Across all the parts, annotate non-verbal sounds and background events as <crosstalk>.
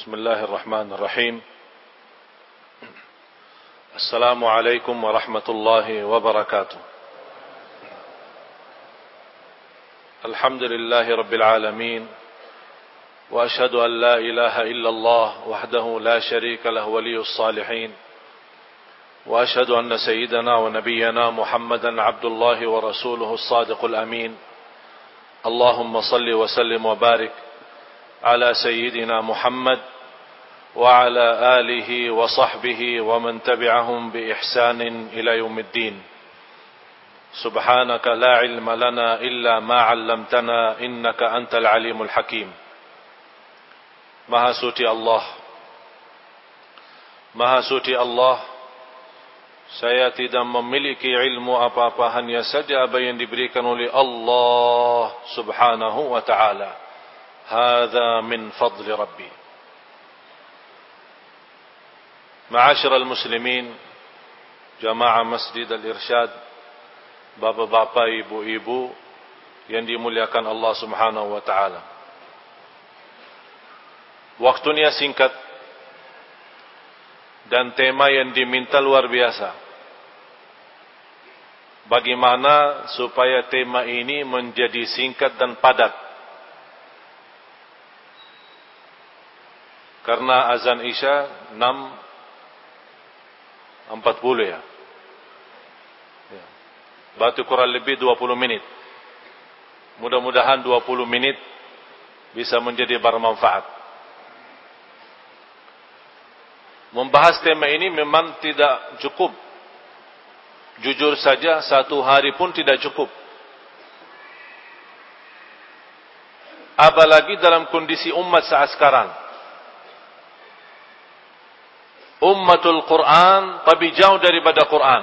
بسم الله الرحمن الرحيم. السلام عليكم ورحمة الله وبركاته. الحمد لله رب العالمين وأشهد أن لا إله إلا الله وحده لا شريك له ولي الصالحين وأشهد أن سيدنا ونبينا محمدا عبد الله ورسوله الصادق الأمين. اللهم صل وسلم وبارك على سيدنا محمد وعلى آله وصحبه ومن تبعهم بإحسان إلى يوم الدين. سبحانك لا علم لنا إلا ما علمتنا إنك أنت العليم الحكيم. مها سوتي الله مها سوتي الله سياتي دم ملك علم أبابا هن يسجى بين دبريكا لألله سبحانه وتعالى Hada min fadli Rabbi Ma'asyar al-muslimin Jamaah Masjid al-Irsyad Bapak-bapak, ibu-ibu Yang dimuliakan Allah Subhanahu wa ta'ala Waktunya singkat dan tema yang diminta luar biasa. Bagaimana supaya tema ini menjadi singkat dan padat? Karena azan Isya 6.40 ya. ya. Batu kurang lebih 20 menit. Mudah-mudahan 20 menit bisa menjadi bermanfaat. Membahas tema ini memang tidak cukup. Jujur saja satu hari pun tidak cukup. Apalagi dalam kondisi umat saat sekarang. Ummatul Quran tapi jauh daripada Quran.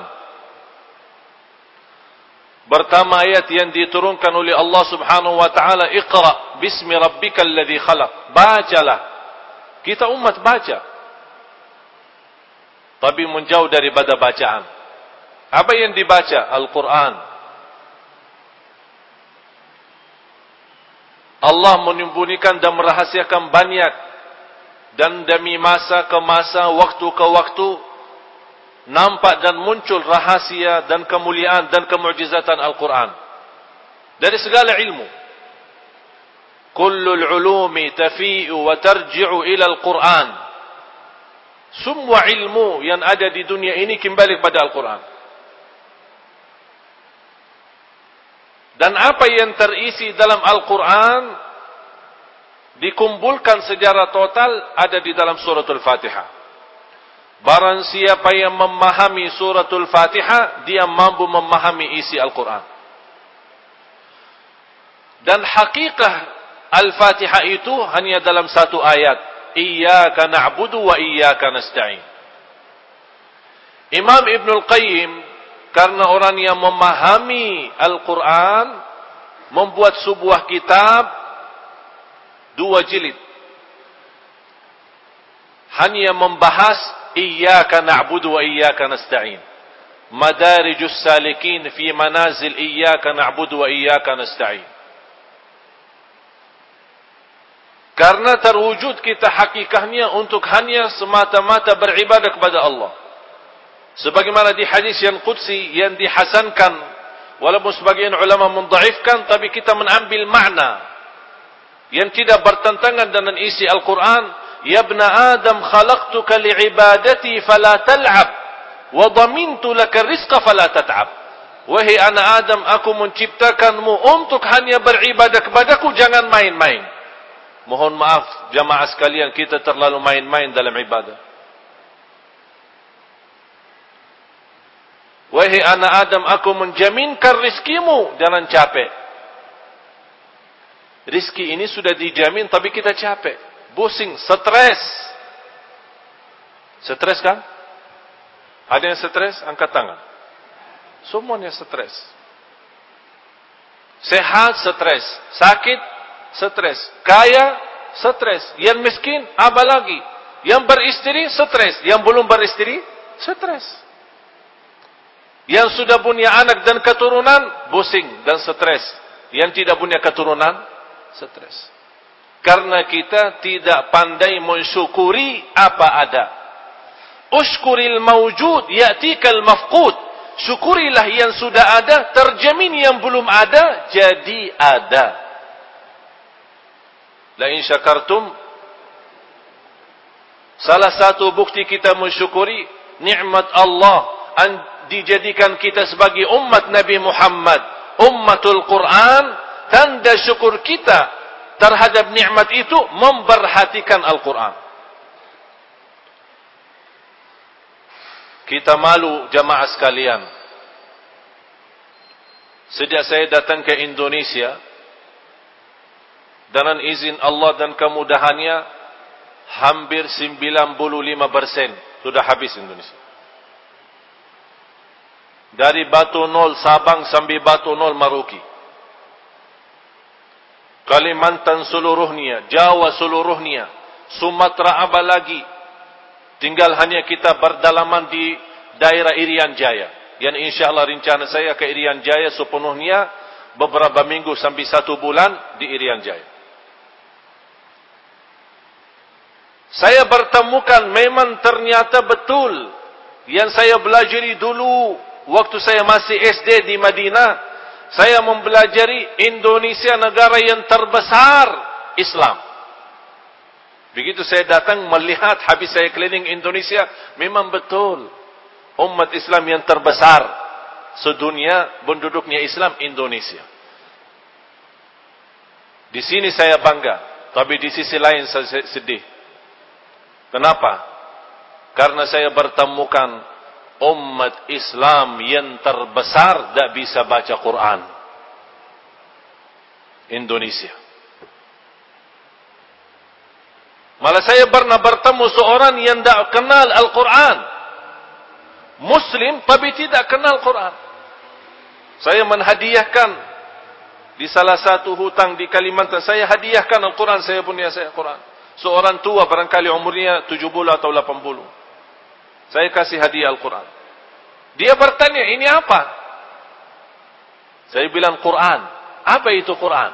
Pertama ayat yang diturunkan oleh Allah Subhanahu wa taala, "Iqra bismi rabbikal ladzi khalaq." Bacalah. Kita umat baca tapi menjauh daripada bacaan. Apa yang dibaca? Al-Quran. Allah menyembunyikan dan merahasiakan banyak dan demi masa ke masa, waktu ke waktu nampak dan muncul rahasia dan kemuliaan dan kemujizatan Al-Quran dari segala ilmu. Kullul ulumi tafi'u wa tarji'u ila Al-Quran. Semua ilmu yang ada di dunia ini kembali kepada Al-Quran. Dan apa yang terisi dalam Al-Quran dikumpulkan secara total ada di dalam suratul Fatihah. Barang siapa yang memahami suratul Fatihah, dia mampu memahami isi Al-Quran. Dan hakikah Al-Fatihah itu hanya dalam satu ayat iyyaka na'budu wa iyyaka nasta'in. Imam Ibn Al-Qayyim karena orang yang memahami Al-Quran membuat sebuah kitab dua jilid. Hanya membahas iyyaka na'budu wa iyyaka nasta'in. Madarijus salikin fi manazil iyyaka na'budu wa iyyaka nasta'in. Karena terwujud kita hakikahnya untuk hanya semata-mata beribadah kepada Allah. Sebagaimana di hadis yang qudsi yang dihasankan. Walaupun sebagian ulama mendaifkan. Tapi kita mengambil makna. Yang tidak bertentangan dengan isi Al-Quran. Ya ibna Adam khalaqtuka li'ibadati fala tal'ab. Wa damintu laka rizqa fala tat'ab. Wahai anak Adam aku menciptakanmu untuk hanya beribadah kepadaku. Jangan main-main. Mohon maaf jamaah sekalian kita terlalu main-main dalam ibadah. Wahai anak Adam aku menjaminkan rizkimu jangan capek. Rizki ini sudah dijamin tapi kita capek. Pusing, stres. Stres kan? Ada yang stres? Angkat tangan. Semuanya stres. Sehat, stres. Sakit, stres. Kaya, stres. Yang miskin, apa lagi? Yang beristri, stres. Yang belum beristri, stres. Yang sudah punya anak dan keturunan, pusing dan stres. Yang tidak punya keturunan, stres. Karena kita tidak pandai mensyukuri apa ada. Ushkuril mawjud ya'tikal mafqud. Syukurilah yang sudah ada, terjamin yang belum ada, jadi ada. La in syakartum Salah satu bukti kita mensyukuri nikmat Allah an dijadikan kita sebagai umat Nabi Muhammad, ummatul Quran, tanda syukur kita terhadap nikmat itu memperhatikan Al-Quran. Kita malu jamaah sekalian. Sejak saya datang ke Indonesia, dengan izin Allah dan kemudahannya, hampir 95% sudah habis Indonesia. Dari Batu Nol Sabang sampai Batu Nol Maruki. Kalimantan seluruhnya, Jawa seluruhnya, Sumatera apa lagi. Tinggal hanya kita berdalaman di daerah Irian Jaya. Yang insya Allah rencana saya ke Irian Jaya sepenuhnya beberapa minggu sampai satu bulan di Irian Jaya. Saya bertemukan memang ternyata betul yang saya belajar dulu waktu saya masih SD di Madinah saya mempelajari Indonesia negara yang terbesar Islam. Begitu saya datang melihat habis saya keliling Indonesia, memang betul umat Islam yang terbesar sedunia penduduknya Islam Indonesia. Di sini saya bangga, tapi di sisi lain saya sedih. Kenapa? Karena saya bertemukan umat Islam yang terbesar tak bisa baca Quran. Indonesia. Malah saya pernah bertemu seorang yang tak kenal Al-Quran. Muslim tapi tidak kenal Quran. Saya menhadiahkan di salah satu hutang di Kalimantan. Saya hadiahkan Al-Quran saya punya saya Quran. Seorang tua barangkali umurnya 70 atau 80. Saya kasih hadiah Al-Quran. Dia bertanya, ini apa? Saya bilang Quran. Apa itu Quran?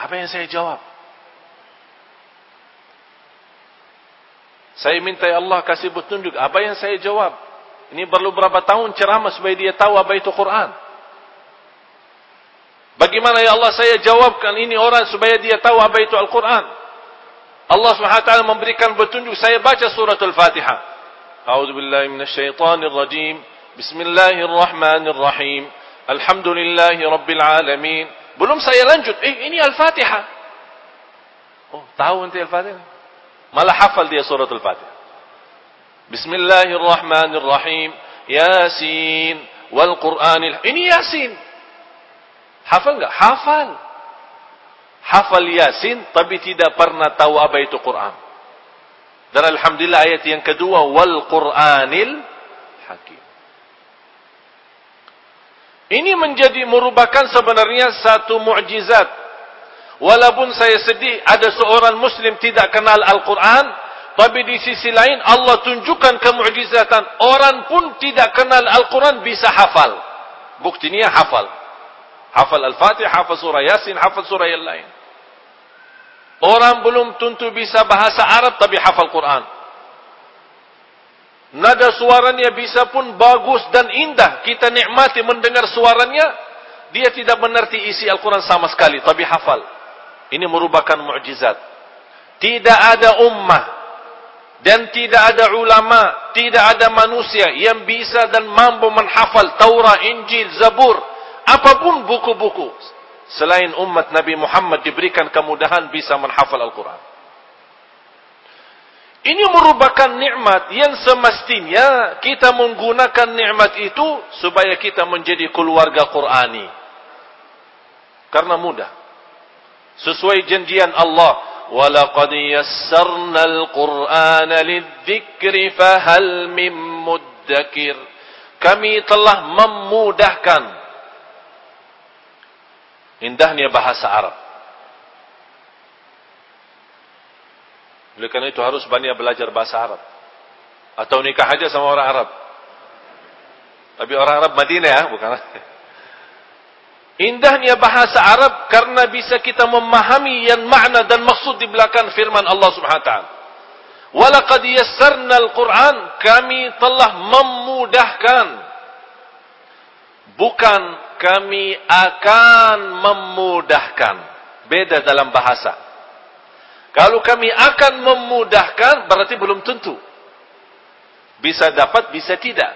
Apa yang saya jawab? Saya minta ya Allah kasih petunjuk. Apa yang saya jawab? Ini perlu berapa tahun ceramah supaya dia tahu apa itu Quran. Bagaimana ya Allah saya jawabkan ini orang supaya dia tahu apa itu Al-Quran. Allah SWT memberikan petunjuk saya baca surah Al-Fatihah. A'udzu billahi minasyaitonir rajim. Bismillahirrahmanirrahim. Alhamdulillahi rabbil alamin. Belum saya lanjut, eh ini Al-Fatihah. Oh, tahu nanti Al-Fatihah? Malah hafal dia surah Al-Fatihah. Bismillahirrahmanirrahim. Yasin wal Qur'anil. Ini Yasin. Hafal enggak? Hafal hafal Yasin tapi tidak pernah tahu apa itu Quran. Dan alhamdulillah ayat yang kedua wal Quranil Hakim. Ini menjadi merupakan sebenarnya satu mukjizat. Walaupun saya sedih ada seorang muslim tidak kenal Al-Quran, tapi di sisi lain Allah tunjukkan kemukjizatan. Orang pun tidak kenal Al-Quran bisa hafal. Buktinya hafal. Hafal Al-Fatihah, hafal surah Yasin, hafal surah yang lain. Orang belum tentu bisa bahasa Arab tapi hafal Quran. Nada suaranya bisa pun bagus dan indah. Kita nikmati mendengar suaranya. Dia tidak mengerti isi Al-Quran sama sekali. Tapi hafal. Ini merupakan mu'jizat. Tidak ada ummah. Dan tidak ada ulama. Tidak ada manusia yang bisa dan mampu menghafal Taurah, Injil, Zabur. Apapun buku-buku selain umat Nabi Muhammad diberikan kemudahan bisa menghafal Al-Quran. Ini merupakan nikmat yang semestinya kita menggunakan nikmat itu supaya kita menjadi keluarga Qurani. Karena mudah. Sesuai janjian Allah, "Walaqad yassarna al-Qur'ana lidh-dhikri fahal mim muddakir." Kami telah memudahkan indahnya bahasa Arab. Oleh karena itu harus banyak belajar bahasa Arab. Atau nikah aja sama orang Arab. Tapi orang Arab Madinah ya, bukan. <laughs> Indahnya bahasa Arab karena bisa kita memahami yang makna dan maksud di belakang firman Allah Subhanahu wa taala. Walaqad yassarna al-Qur'an kami telah memudahkan bukan kami akan memudahkan. Beda dalam bahasa. Kalau kami akan memudahkan berarti belum tentu. Bisa dapat bisa tidak.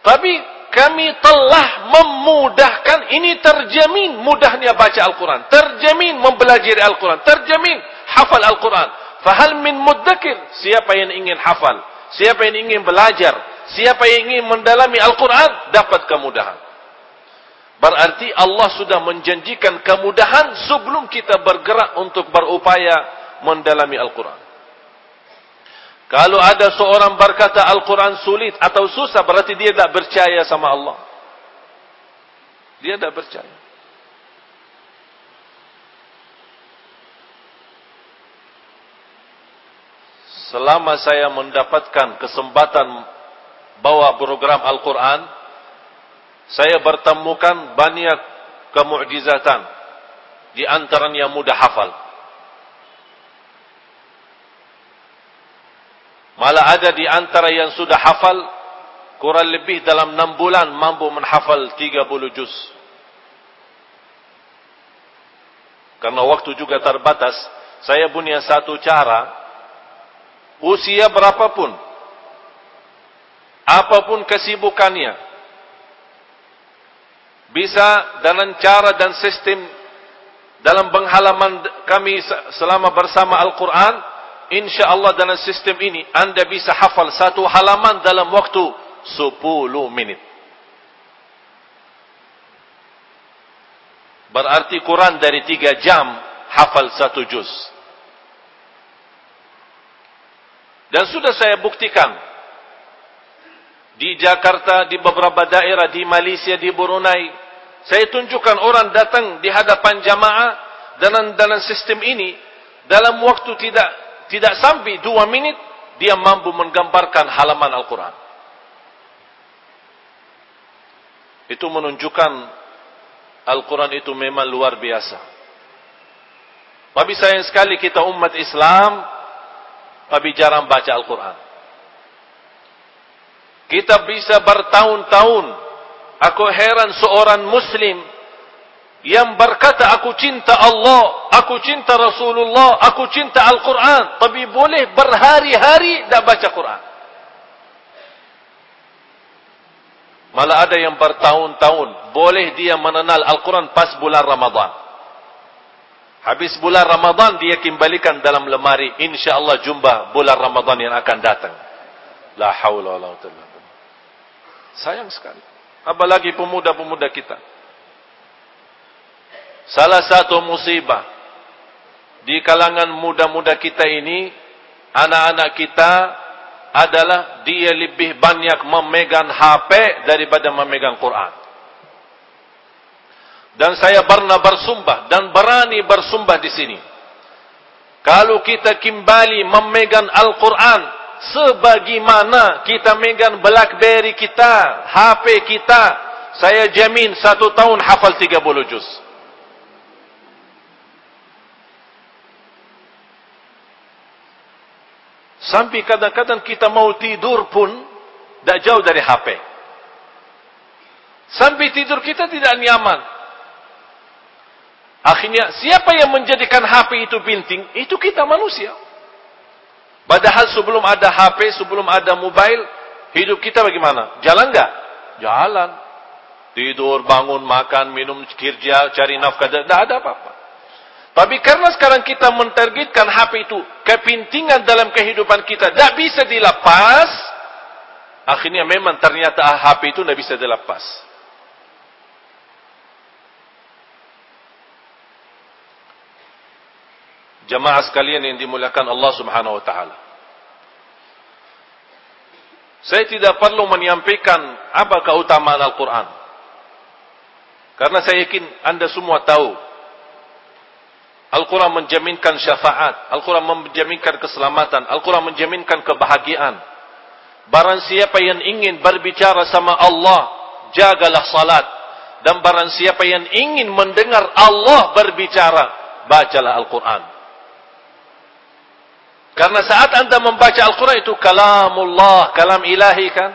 Tapi kami telah memudahkan ini terjamin mudahnya baca Al-Quran. Terjamin mempelajari Al-Quran. Terjamin hafal Al-Quran. Fahal min muddakir? Siapa yang ingin hafal? Siapa yang ingin belajar? Siapa yang ingin mendalami Al-Quran? Dapat kemudahan berarti Allah sudah menjanjikan kemudahan sebelum kita bergerak untuk berupaya mendalami Al-Quran kalau ada seorang berkata Al-Quran sulit atau susah, berarti dia tidak percaya sama Allah. Dia tidak percaya. Selama saya mendapatkan kesempatan bawa program Al-Quran, saya bertemukan banyak kemu'jizatan. Di antaranya mudah hafal. Malah ada di antara yang sudah hafal kurang lebih dalam 6 bulan mampu menghafal 30 juz. Karena waktu juga terbatas, saya punya satu cara usia berapapun apapun kesibukannya bisa dengan cara dan sistem dalam penghalaman kami selama bersama Al-Quran insya Allah dalam sistem ini anda bisa hafal satu halaman dalam waktu 10 minit. Berarti kurang dari 3 jam hafal satu juz. Dan sudah saya buktikan di Jakarta, di beberapa daerah, di Malaysia, di Brunei, saya tunjukkan orang datang di hadapan jamaah dalam dalam sistem ini dalam waktu tidak tidak sampai dua minit dia mampu menggambarkan halaman Al-Quran. Itu menunjukkan Al-Quran itu memang luar biasa. Tapi sayang sekali kita umat Islam, tapi jarang baca Al-Quran. Kita bisa bertahun-tahun, aku heran seorang Muslim, yang berkata aku cinta Allah, aku cinta Rasulullah, aku cinta Al-Quran, tapi boleh berhari-hari tak baca Quran. Malah ada yang bertahun-tahun, boleh dia mengenal Al-Quran pas bulan Ramadan. Habis bulan Ramadan dia kembalikan dalam lemari, insya Allah jumpa bulan Ramadan yang akan datang. La haula la Sayang sekali. Apalagi pemuda-pemuda kita. Salah satu musibah di kalangan muda-muda kita ini, anak-anak kita adalah dia lebih banyak memegang HP daripada memegang Quran. Dan saya pernah bersumpah dan berani bersumpah di sini. Kalau kita kembali memegang Al-Quran sebagaimana kita memegang Blackberry kita, HP kita, saya jamin satu tahun hafal 30 juz. Sampai kadang-kadang kita mau tidur pun tidak jauh dari HP. Sampai tidur kita tidak nyaman. Akhirnya siapa yang menjadikan HP itu penting? Itu kita manusia. Padahal sebelum ada HP, sebelum ada mobile, hidup kita bagaimana? Jalan enggak? Jalan. Tidur, bangun, makan, minum, kerja, cari nafkah, tidak ada apa-apa. Tapi karena sekarang kita mentargetkan HP itu kepintingan dalam kehidupan kita tidak bisa dilepas, akhirnya memang ternyata HP itu tidak bisa dilepas. Jemaah sekalian yang dimuliakan Allah Subhanahu wa taala. Saya tidak perlu menyampaikan apa keutamaan Al-Qur'an. Karena saya yakin Anda semua tahu Al-Quran menjaminkan syafaat. Al-Quran menjaminkan keselamatan. Al-Quran menjaminkan kebahagiaan. Barang siapa yang ingin berbicara sama Allah, jagalah salat. Dan barang siapa yang ingin mendengar Allah berbicara, bacalah Al-Quran. Karena saat anda membaca Al-Quran itu kalamullah, kalam ilahi kan?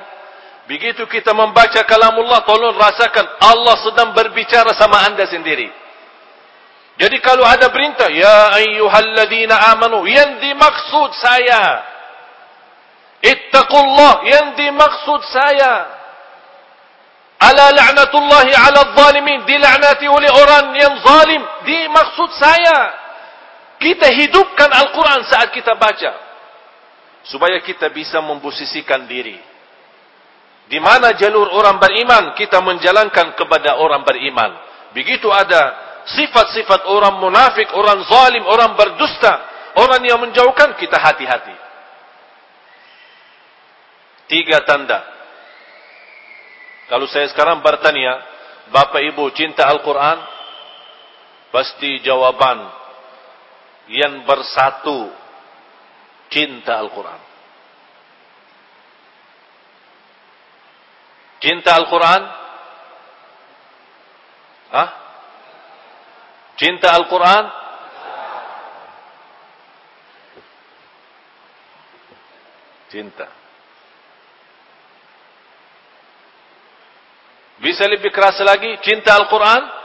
Begitu kita membaca kalamullah, tolong rasakan Allah sedang berbicara sama anda sendiri. Jadi kalau ada perintah, Ya ayyuhalladzina amanu, yang dimaksud saya. Ittaqullah, yang dimaksud saya. Ala la'natullahi ala zalimin, dila'nati oleh orang yang zalim, dimaksud saya. Kita hidupkan Al-Quran saat kita baca. Supaya kita bisa memposisikan diri. Di mana jalur orang beriman, kita menjalankan kepada orang beriman. Begitu ada sifat-sifat orang munafik, orang zalim, orang berdusta, orang yang menjauhkan, kita hati-hati. Tiga tanda. Kalau saya sekarang bertanya, Bapak Ibu cinta Al-Quran? Pasti jawaban yang bersatu cinta Al-Quran. Cinta Al-Quran? Hah? Cinta Al-Quran? Cinta. Bisa lebih keras lagi? Cinta Al-Quran?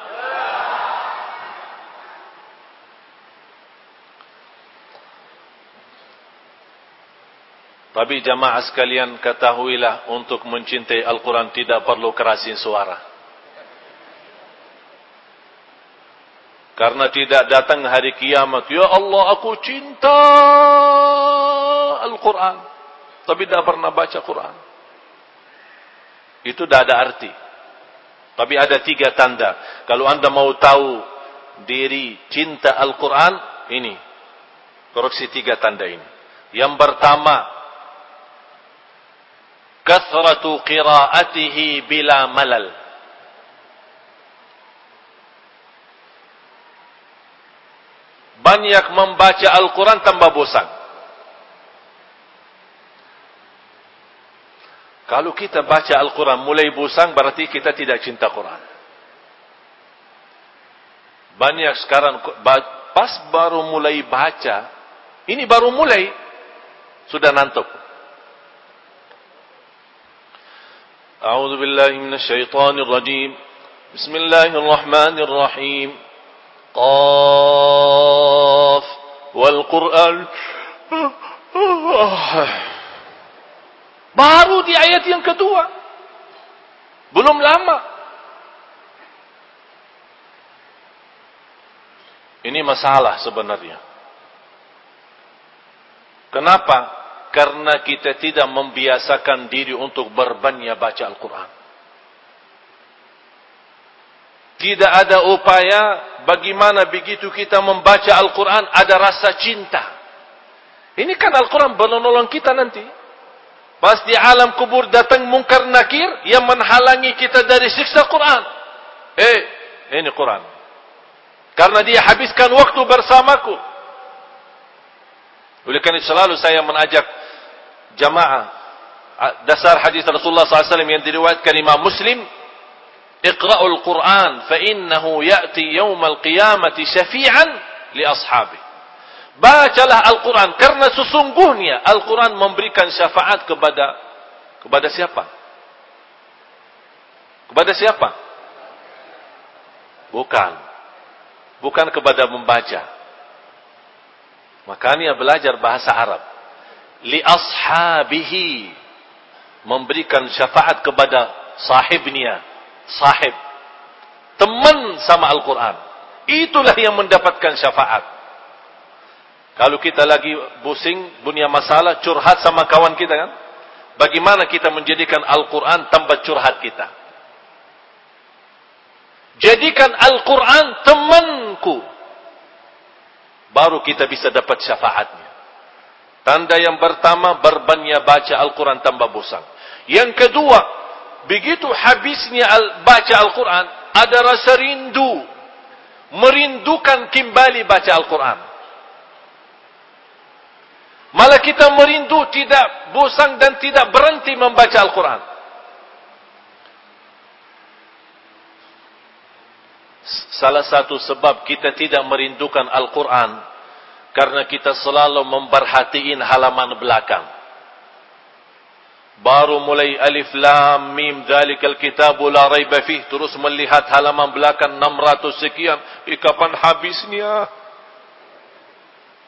Tapi jamaah sekalian ketahuilah untuk mencintai Al-Quran tidak perlu kerasin suara. Karena tidak datang hari kiamat. Ya Allah aku cinta Al-Quran. Tapi tidak pernah baca Quran. Itu tidak ada arti. Tapi ada tiga tanda. Kalau anda mau tahu diri cinta Al-Quran. Ini. Koreksi tiga tanda ini. Yang pertama kathratu qiraatihi bila malal banyak membaca Al-Quran tanpa bosan. Kalau kita baca Al-Quran mulai bosan berarti kita tidak cinta Quran. Banyak sekarang pas baru mulai baca ini baru mulai sudah nantuk أعوذ بالله من الشيطان الرجيم بسم الله الرحمن الرحيم قاف والقرآن baru di ayat yang kedua belum lama ini masalah sebenarnya kenapa karena kita tidak membiasakan diri untuk berbanyak baca Al-Quran. Tidak ada upaya bagaimana begitu kita membaca Al-Quran ada rasa cinta. Ini kan Al-Quran menolong kita nanti. Pas di alam kubur datang mungkar nakir yang menghalangi kita dari siksa Quran. Eh, ini Quran. Karena dia habiskan waktu bersamaku. Oleh karena selalu saya mengajak jamaah dasar hadis Rasulullah SAW yang diriwayatkan Imam Muslim Iqra'ul Quran fa innahu ya'ti yawmal qiyamati syafi'an li ashabi Bacalah Al-Quran karena sesungguhnya Al-Quran memberikan syafaat kepada kepada siapa? Kepada siapa? Bukan. Bukan kepada membaca. Makanya belajar bahasa Arab li ashabihi memberikan syafaat kepada sahibnya sahib teman sama Al-Quran. Itulah yang mendapatkan syafaat. Kalau kita lagi pusing punya masalah curhat sama kawan kita kan? Bagaimana kita menjadikan Al-Quran tanpa curhat kita? Jadikan Al-Quran temanku. Baru kita bisa dapat syafaatnya Tanda yang pertama berbanyak baca Al-Quran tanpa bosan. Yang kedua, begitu habisnya al baca Al-Quran, ada rasa rindu. Merindukan kembali baca Al-Quran. Malah kita merindu tidak bosan dan tidak berhenti membaca Al-Quran. salah satu sebab kita tidak merindukan Al-Quran karena kita selalu memperhatiin halaman belakang. Baru mulai alif lam mim dalikal kitabu la raiba fih terus melihat halaman belakang 600 sekian. Eh, kapan habisnya?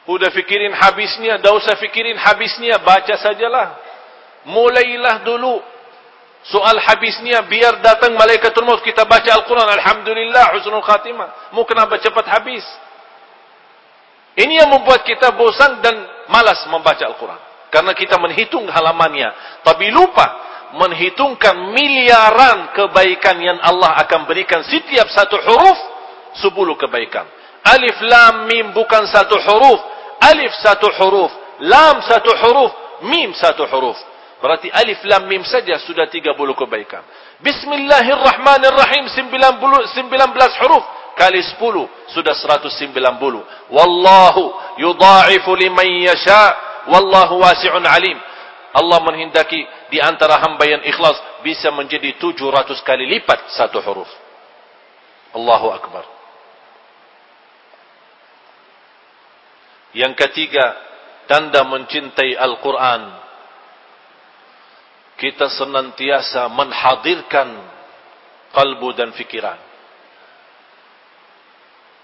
Udah fikirin habisnya, dah usah fikirin habisnya, baca sajalah. Mulailah dulu soal habisnya biar datang malaikatul maut kita baca Al-Quran Alhamdulillah husnul khatimah mau kenapa cepat habis ini yang membuat kita bosan dan malas membaca Al-Quran. Karena kita menghitung halamannya. Tapi lupa menghitungkan miliaran kebaikan yang Allah akan berikan setiap satu huruf sepuluh kebaikan. Alif lam mim bukan satu huruf. Alif satu huruf. Lam satu huruf. Mim satu huruf. Berarti alif lam mim saja sudah 30 kebaikan. Bismillahirrahmanirrahim 19 huruf kali 10 sudah 190. Wallahu yudha'ifu liman yasha wallahu wasi'un alim. Allah menghendaki di antara hamba yang ikhlas bisa menjadi 700 kali lipat satu huruf. Allahu akbar. Yang ketiga, tanda mencintai Al-Quran kita senantiasa menhadirkan kalbu dan fikiran.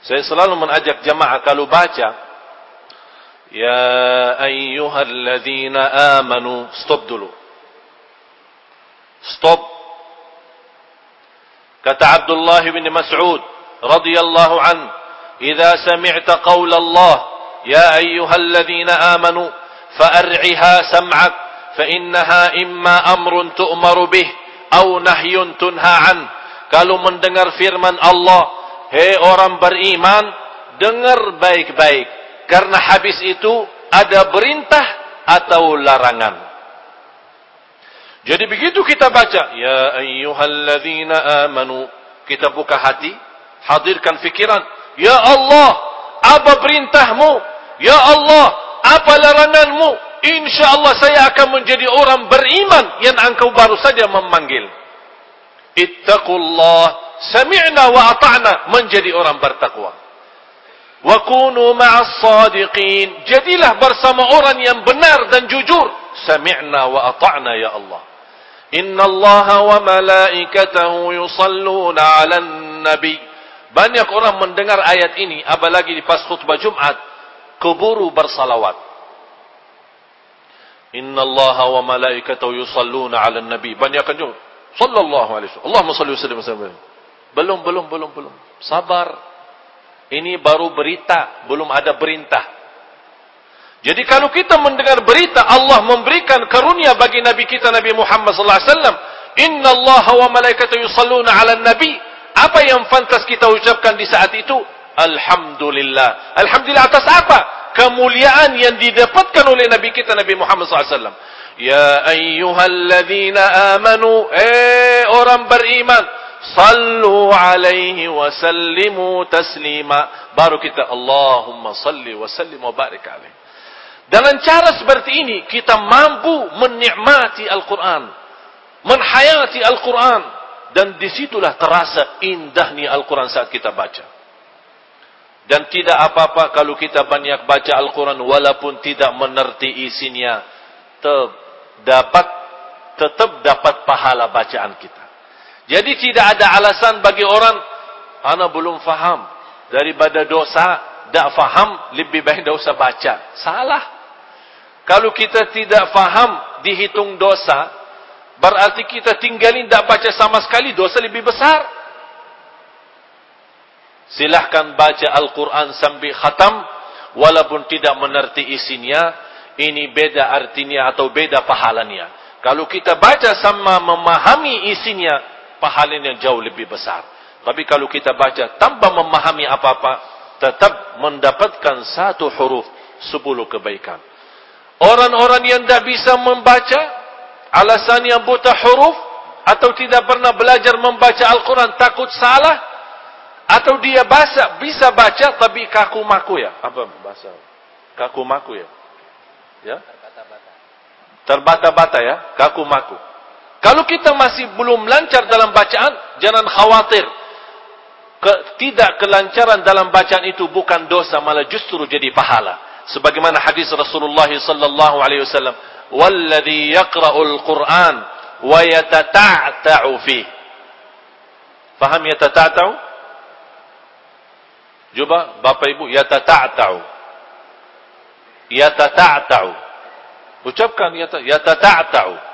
Saya selalu mengajak jamaah kalau baca Ya ayyuhalladzina amanu stop dulu. Stop. Kata Abdullah bin Mas'ud radhiyallahu an, "Idza sami'ta qaul Allah, ya ayyuhalladzina amanu, fa'ar'iha sam'ak فإنها إما أمر تؤمر به أو نهي تنهى عنه kalau mendengar firman Allah hei orang beriman dengar baik-baik. Karena habis itu ada perintah atau larangan. Jadi begitu kita baca ya ayyuhalladzina amanu kita buka hati hadirkan fikiran. Ya Allah apa perintahmu? Ya Allah apa laranganmu? Insya Allah saya akan menjadi orang beriman yang engkau baru saja memanggil. Ittaqullah sami'na wa ata'na menjadi orang bertakwa. Wa kunu ma'as sadiqin. Jadilah bersama orang yang benar dan jujur. Sami'na wa ata'na ya Allah. Inna Allah wa malaikatahu yusalluna 'alan nabi. Banyak orang mendengar ayat ini apalagi di pas khutbah Jumat keburu bersalawat. Inna Allah wa malaikatahu yusalluna 'alan nabi. Banyakkan juga. Sallallahu alaihi wasallam. Allahumma salli wa sallim. Belum, belum, belum, belum. Sabar. Ini baru berita, belum ada perintah. Jadi kalau kita mendengar berita Allah memberikan karunia bagi nabi kita Nabi Muhammad sallallahu alaihi wasallam, "Inna Allah wa malaikatahu yusalluna 'alan nabi." Apa yang fantas kita ucapkan di saat itu? Alhamdulillah. Alhamdulillah atas apa? kemuliaan yang didapatkan oleh Nabi kita Nabi Muhammad SAW. Ya ayyuhalladzina amanu, eh orang beriman, sallu alaihi wa sallimu taslima. Baru kita Allahumma salli wa sallim wa barik alaihi. Dengan cara seperti ini kita mampu menikmati Al-Quran, menhayati Al-Quran dan disitulah terasa indahnya Al-Quran saat kita baca. Dan tidak apa-apa kalau kita banyak baca Al-Quran walaupun tidak menerti isinya. Tetap dapat, tetap dapat pahala bacaan kita. Jadi tidak ada alasan bagi orang, Ana belum faham. Daripada dosa, tak faham, lebih baik tak usah baca. Salah. Kalau kita tidak faham, dihitung dosa, berarti kita tinggalin tak baca sama sekali, dosa lebih besar. Silahkan baca Al-Quran sampai khatam. Walaupun tidak menerti isinya. Ini beda artinya atau beda pahalanya. Kalau kita baca sama memahami isinya. Pahalanya jauh lebih besar. Tapi kalau kita baca tanpa memahami apa-apa. Tetap mendapatkan satu huruf. Sepuluh kebaikan. Orang-orang yang tidak bisa membaca. Alasannya buta huruf. Atau tidak pernah belajar membaca Al-Quran. Takut salah atau dia bahasa bisa baca tapi kaku maku ya apa bahasa kaku maku ya ya terbata-bata ya kaku maku kalau kita masih belum lancar dalam bacaan jangan khawatir. Tidak kelancaran dalam bacaan itu bukan dosa malah justru jadi pahala. Sebagaimana hadis Rasulullah sallallahu alaihi wasallam walladhi yaqra'ul Qur'an wa yatata'ta'u faham yatata'ta'u? Coba Bapak Ibu yatata'ta'u. Yatata'ta'u. Ucapkan yatata'ta'u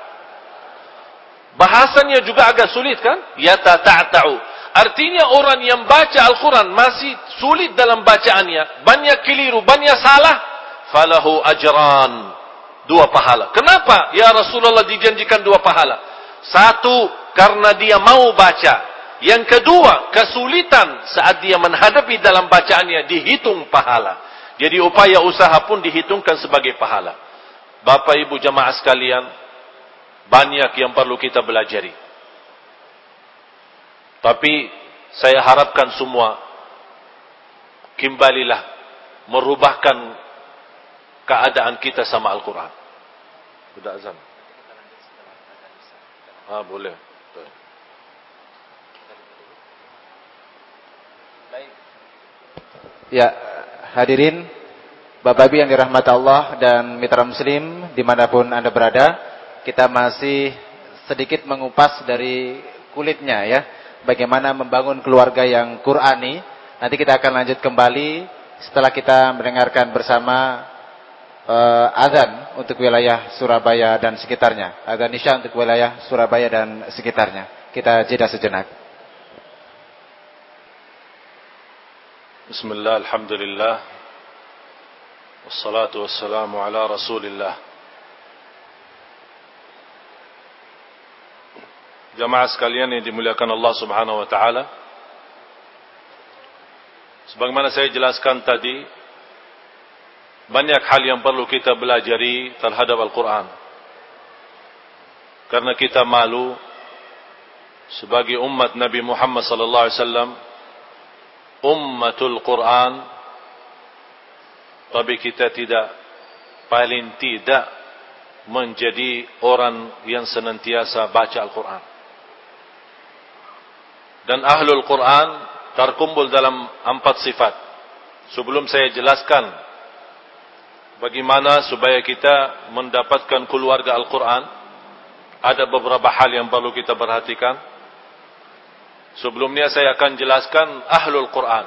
bahasanya juga agak sulit kan yatata'ta'u Artinya orang yang baca Al-Quran masih sulit dalam bacaannya. Banyak keliru, banyak salah. Falahu ajran. Dua pahala. Kenapa? Ya Rasulullah dijanjikan dua pahala. Satu, karena dia mau baca. Yang kedua, kesulitan saat dia menghadapi dalam bacaannya dihitung pahala. Jadi upaya usaha pun dihitungkan sebagai pahala. Bapak ibu jamaah sekalian, banyak yang perlu kita belajari. Tapi saya harapkan semua kembalilah merubahkan keadaan kita sama Al-Quran. Sudah azan. Ah boleh. Ya, hadirin, Bapak Ibu yang dirahmati Allah dan mitra muslim dimanapun Anda berada, kita masih sedikit mengupas dari kulitnya ya bagaimana membangun keluarga yang Qurani. Nanti kita akan lanjut kembali setelah kita mendengarkan bersama uh, azan untuk wilayah Surabaya dan sekitarnya. Azan Isya untuk wilayah Surabaya dan sekitarnya. Kita jeda sejenak. Bismillah, Alhamdulillah. Wassalatu wassalamu ala rasulillah. Jamaah sekalian yang dimuliakan Allah Subhanahu wa taala. Sebagaimana saya jelaskan tadi, banyak hal yang perlu kita belajari terhadap Al-Qur'an. Karena kita malu sebagai umat Nabi Muhammad sallallahu alaihi wasallam ummatul Quran tapi kita tidak paling tidak menjadi orang yang senantiasa baca Al-Quran dan ahlul Quran terkumpul dalam empat sifat. Sebelum saya jelaskan bagaimana supaya kita mendapatkan keluarga Al-Quran, ada beberapa hal yang perlu kita perhatikan. Sebelumnya saya akan jelaskan ahlul Quran.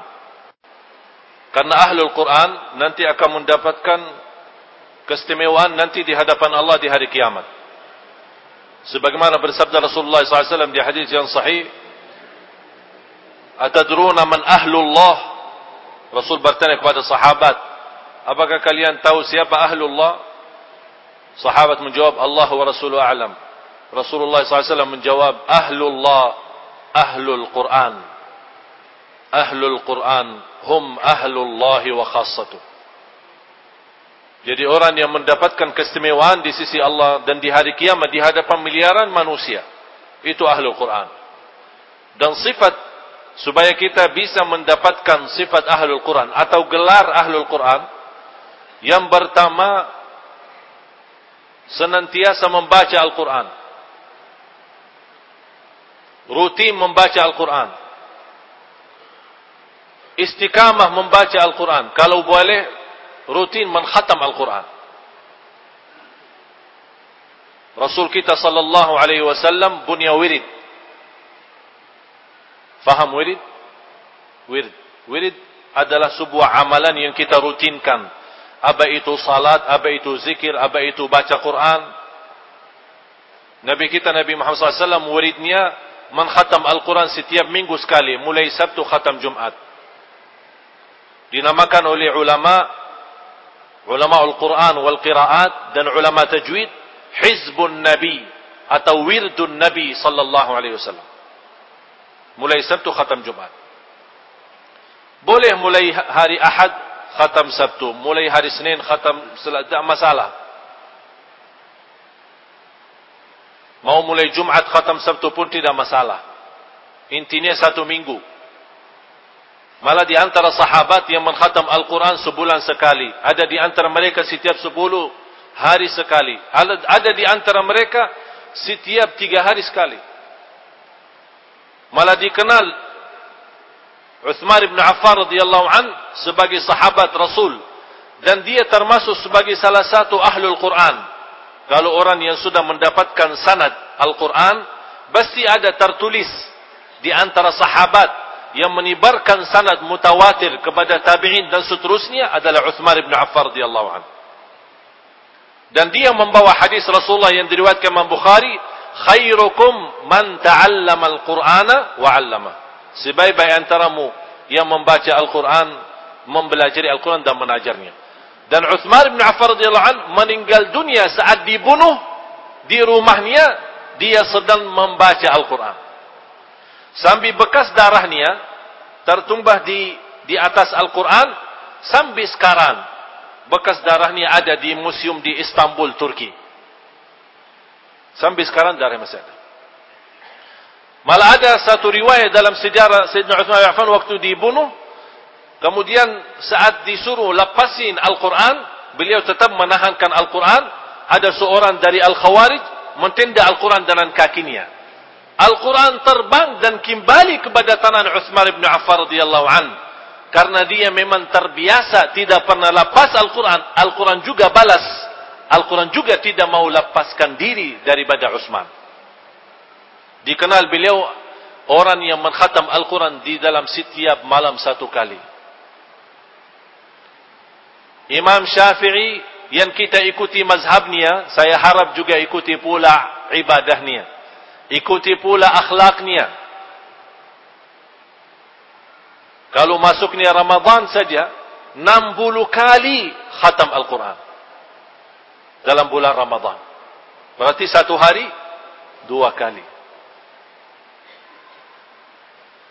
Karena ahlul Quran nanti akan mendapatkan keistimewaan nanti di hadapan Allah di hari kiamat. Sebagaimana bersabda Rasulullah SAW di hadis yang sahih, Atadruna man ahlullah? Rasul bertanya kepada sahabat, apakah kalian tahu siapa ahlullah? Sahabat menjawab, Allah wa Rasuluh a'lam. Rasulullah SAW menjawab, ahlullah, ahlul Quran. Ahlul Quran, hum ahlullahi wa khassatuh. Jadi orang yang mendapatkan keistimewaan di sisi Allah dan di hari kiamat di hadapan miliaran manusia. Itu ahlul Quran. Dan sifat supaya kita bisa mendapatkan sifat ahlul Quran atau gelar ahlul Quran yang pertama senantiasa membaca Al-Quran. Rutin membaca Al-Quran. Istiqamah membaca Al-Quran. Kalau boleh rutin menghatam Al-Quran. Rasul kita sallallahu alaihi wasallam punya wirid Faham wirid? Wirid. Wirid adalah sebuah amalan yang kita rutinkan. Apa itu salat, apa itu zikir, apa itu baca Quran. Nabi kita Nabi Muhammad SAW wiridnya menghatam Al-Quran setiap minggu sekali. Mulai Sabtu khatam Jumat. Dinamakan oleh ulama ulama Al-Quran wal qiraat dan ulama tajwid Hizbun Nabi atau Wirdun Nabi sallallahu alaihi wasallam mulai Sabtu khatam Jumat. Boleh mulai hari Ahad khatam Sabtu, mulai hari Senin khatam tidak masalah. Mau mulai Jumat khatam Sabtu pun tidak masalah. Intinya satu minggu. Malah di antara sahabat yang menghatam Al-Quran sebulan sekali. Ada di antara mereka setiap sepuluh hari sekali. Ada di antara mereka setiap tiga hari sekali malah dikenal Uthman ibn Affan radhiyallahu an sebagai sahabat Rasul dan dia termasuk sebagai salah satu ahlul Quran. Kalau orang yang sudah mendapatkan sanad Al-Quran, pasti ada tertulis di antara sahabat yang menibarkan sanad mutawatir kepada tabi'in dan seterusnya adalah Uthman ibn Affan radhiyallahu an. Dan dia membawa hadis Rasulullah yang diriwayatkan Imam Bukhari, khairukum man ta'allama al-Qur'ana wa 'allama. Sebaik-baik antaramu yang membaca Al-Quran, mempelajari Al-Quran dan menajarnya. Dan Uthman bin Affan radhiyallahu an meninggal dunia saat dibunuh di rumahnya dia sedang membaca Al-Quran. Sambil bekas darahnya tertumbah di di atas Al-Quran sampai sekarang bekas darahnya ada di museum di Istanbul, Turki. Sampai sekarang darah masih ada. Malah ada satu riwayat dalam sejarah Sayyidina Uthman Affan waktu dibunuh. Kemudian saat disuruh lepasin Al-Quran, beliau tetap menahankan Al-Quran. Ada seorang dari Al-Khawarij mentenda Al-Quran dengan kakinya. Al-Quran terbang dan kembali kepada tanah Uthman bin Affan radhiyallahu an. Karena dia memang terbiasa tidak pernah lepas Al-Quran. Al-Quran juga balas. Al-Quran juga tidak mau lepaskan diri daripada Uthman. Dikenal beliau orang yang menghatam Al-Quran di dalam setiap malam satu kali. Imam Syafi'i yang kita ikuti mazhabnya, saya harap juga ikuti pula ibadahnya. Ikuti pula akhlaknya. Kalau masuknya Ramadan saja, 60 kali khatam Al-Quran. Dalam bulan Ramadan. Berarti satu hari, dua kali.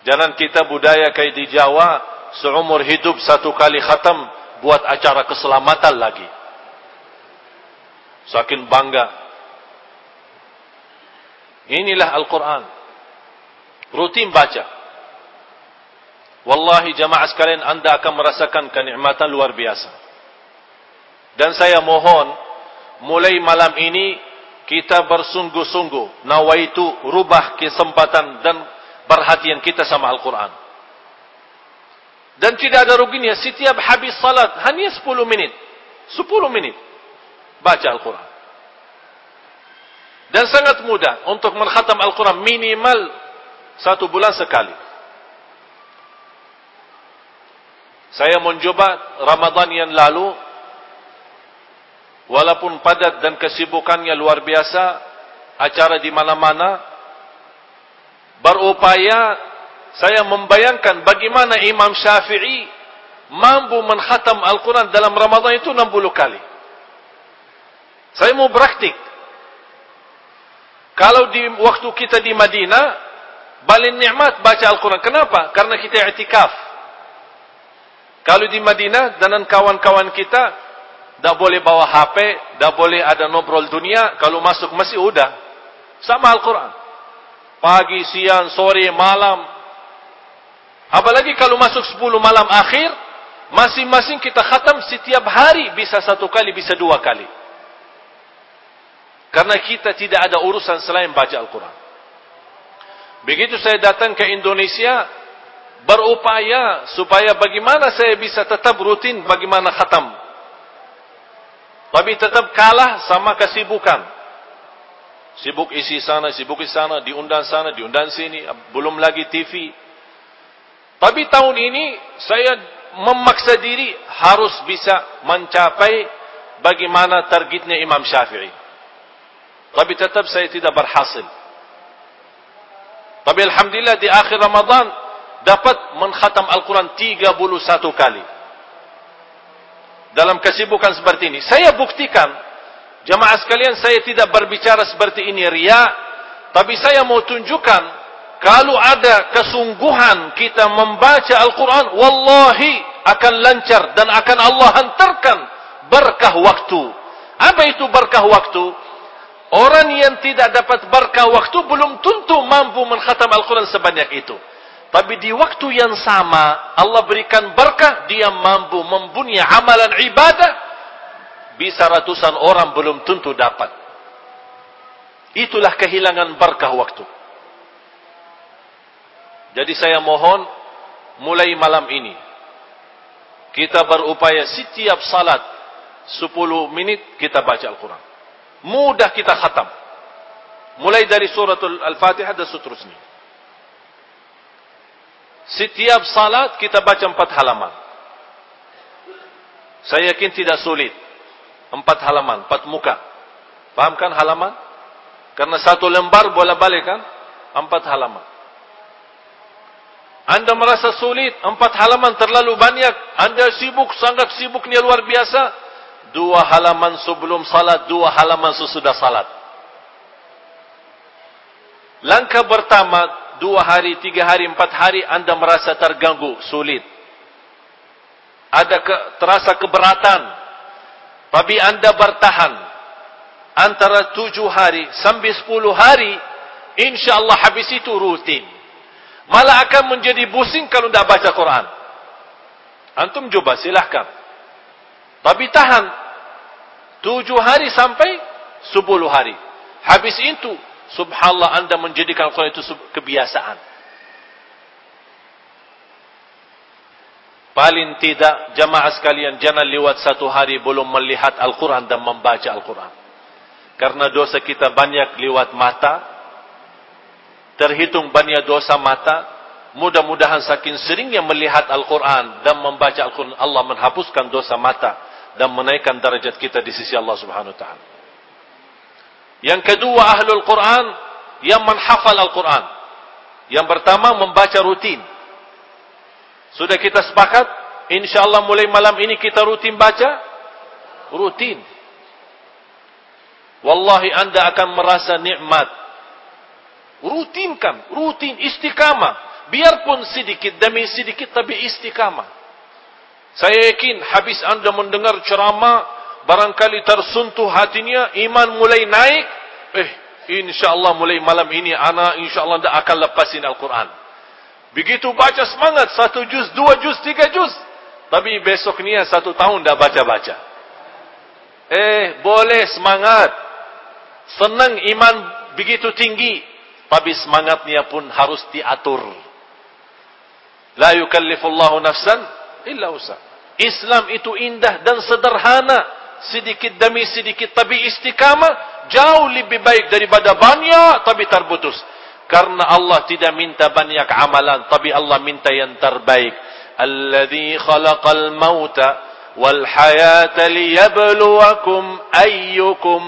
Jangan kita budaya kayak di Jawa seumur hidup satu kali khatam buat acara keselamatan lagi. Saking bangga. Inilah Al-Quran. Rutin baca. Wallahi jamaah sekalian anda akan merasakan kenikmatan luar biasa. Dan saya mohon mulai malam ini kita bersungguh-sungguh nawaitu rubah kesempatan dan perhatian kita sama Al-Quran. Dan tidak ada ruginya setiap habis salat hanya 10 menit. 10 menit. Baca Al-Quran. Dan sangat mudah untuk menghatam Al-Quran minimal satu bulan sekali. Saya mencoba Ramadan yang lalu. Walaupun padat dan kesibukannya luar biasa. Acara di mana-mana berupaya saya membayangkan bagaimana Imam Syafi'i mampu menghatam Al-Quran dalam Ramadan itu 60 kali. Saya mau praktik. Kalau di waktu kita di Madinah, balin nikmat baca Al-Quran. Kenapa? Karena kita i'tikaf. Kalau di Madinah dengan kawan-kawan kita, tak boleh bawa HP, tak boleh ada nobrol dunia. Kalau masuk masih udah. Sama Al-Quran pagi, siang, sore, malam. Apalagi kalau masuk 10 malam akhir, masing-masing kita khatam setiap hari bisa satu kali, bisa dua kali. Karena kita tidak ada urusan selain baca Al-Quran. Begitu saya datang ke Indonesia, berupaya supaya bagaimana saya bisa tetap rutin bagaimana khatam. Tapi tetap kalah sama kesibukan. Sibuk isi sana, sibuk isi sana, diundang sana, diundang sini, belum lagi TV. Tapi tahun ini saya memaksa diri harus bisa mencapai bagaimana targetnya Imam Syafi'i. Tapi tetap saya tidak berhasil. Tapi Alhamdulillah di akhir Ramadan dapat menghatam Al-Quran 31 kali. Dalam kesibukan seperti ini. Saya buktikan Jamaah sekalian saya tidak berbicara seperti ini ria, tapi saya mau tunjukkan kalau ada kesungguhan kita membaca Al-Quran, wallahi akan lancar dan akan Allah hantarkan berkah waktu. Apa itu berkah waktu? Orang yang tidak dapat berkah waktu belum tentu mampu menghatam Al-Quran sebanyak itu. Tapi di waktu yang sama Allah berikan berkah dia mampu mempunyai amalan ibadah bisa ratusan orang belum tentu dapat. Itulah kehilangan berkah waktu. Jadi saya mohon mulai malam ini kita berupaya setiap salat 10 minit kita baca Al-Quran. Mudah kita khatam. Mulai dari suratul Al-Fatihah dan seterusnya. Setiap salat kita baca empat halaman. Saya yakin tidak sulit. Empat halaman, empat muka. Paham kan halaman? Karena satu lembar boleh balik kan? Empat halaman. Anda merasa sulit, empat halaman terlalu banyak. Anda sibuk, sangat sibuknya luar biasa. Dua halaman sebelum salat, dua halaman sesudah salat. Langkah pertama, dua hari, tiga hari, empat hari, anda merasa terganggu, sulit. Ada ke, terasa keberatan. Tapi anda bertahan. Antara tujuh hari sampai sepuluh hari, insyaAllah habis itu rutin malah akan menjadi pusing kalau tidak baca Quran. Antum coba silahkan. Tapi tahan. Tujuh hari sampai sepuluh hari. Habis itu, subhanallah anda menjadikan Quran itu kebiasaan. Paling tidak jamaah sekalian jangan lewat satu hari belum melihat Al-Quran dan membaca Al-Quran. Karena dosa kita banyak lewat mata, terhitung banyak dosa mata mudah-mudahan saking seringnya melihat Al-Quran dan membaca Al-Quran Allah menghapuskan dosa mata dan menaikkan darajat kita di sisi Allah subhanahu wa ta'ala yang kedua ahlul Quran yang menghafal Al-Quran. Yang pertama membaca rutin. Sudah kita sepakat insyaAllah mulai malam ini kita rutin baca? Rutin. Wallahi anda akan merasa nikmat. Rutinkan, rutin, istiqamah. Biarpun sedikit demi sedikit, tapi istiqamah. Saya yakin habis anda mendengar ceramah, barangkali tersuntuh hatinya, iman mulai naik. Eh, insyaAllah mulai malam ini, anak insyaAllah tidak akan lepasin Al-Quran. Begitu baca semangat, satu juz, dua juz, tiga juz. Tapi besok ni satu tahun dah baca-baca. Eh, boleh semangat. Senang iman begitu tinggi tapi semangatnya pun harus diatur. La yukallifullahu nafsan illa usa. Islam itu indah dan sederhana, sedikit demi sedikit tapi istiqamah jauh lebih baik daripada banyak tapi terputus. Karena Allah tidak minta banyak amalan, tapi Allah minta yang terbaik. Alladhi khalaqal mauta wal hayata liyabluwakum ayyukum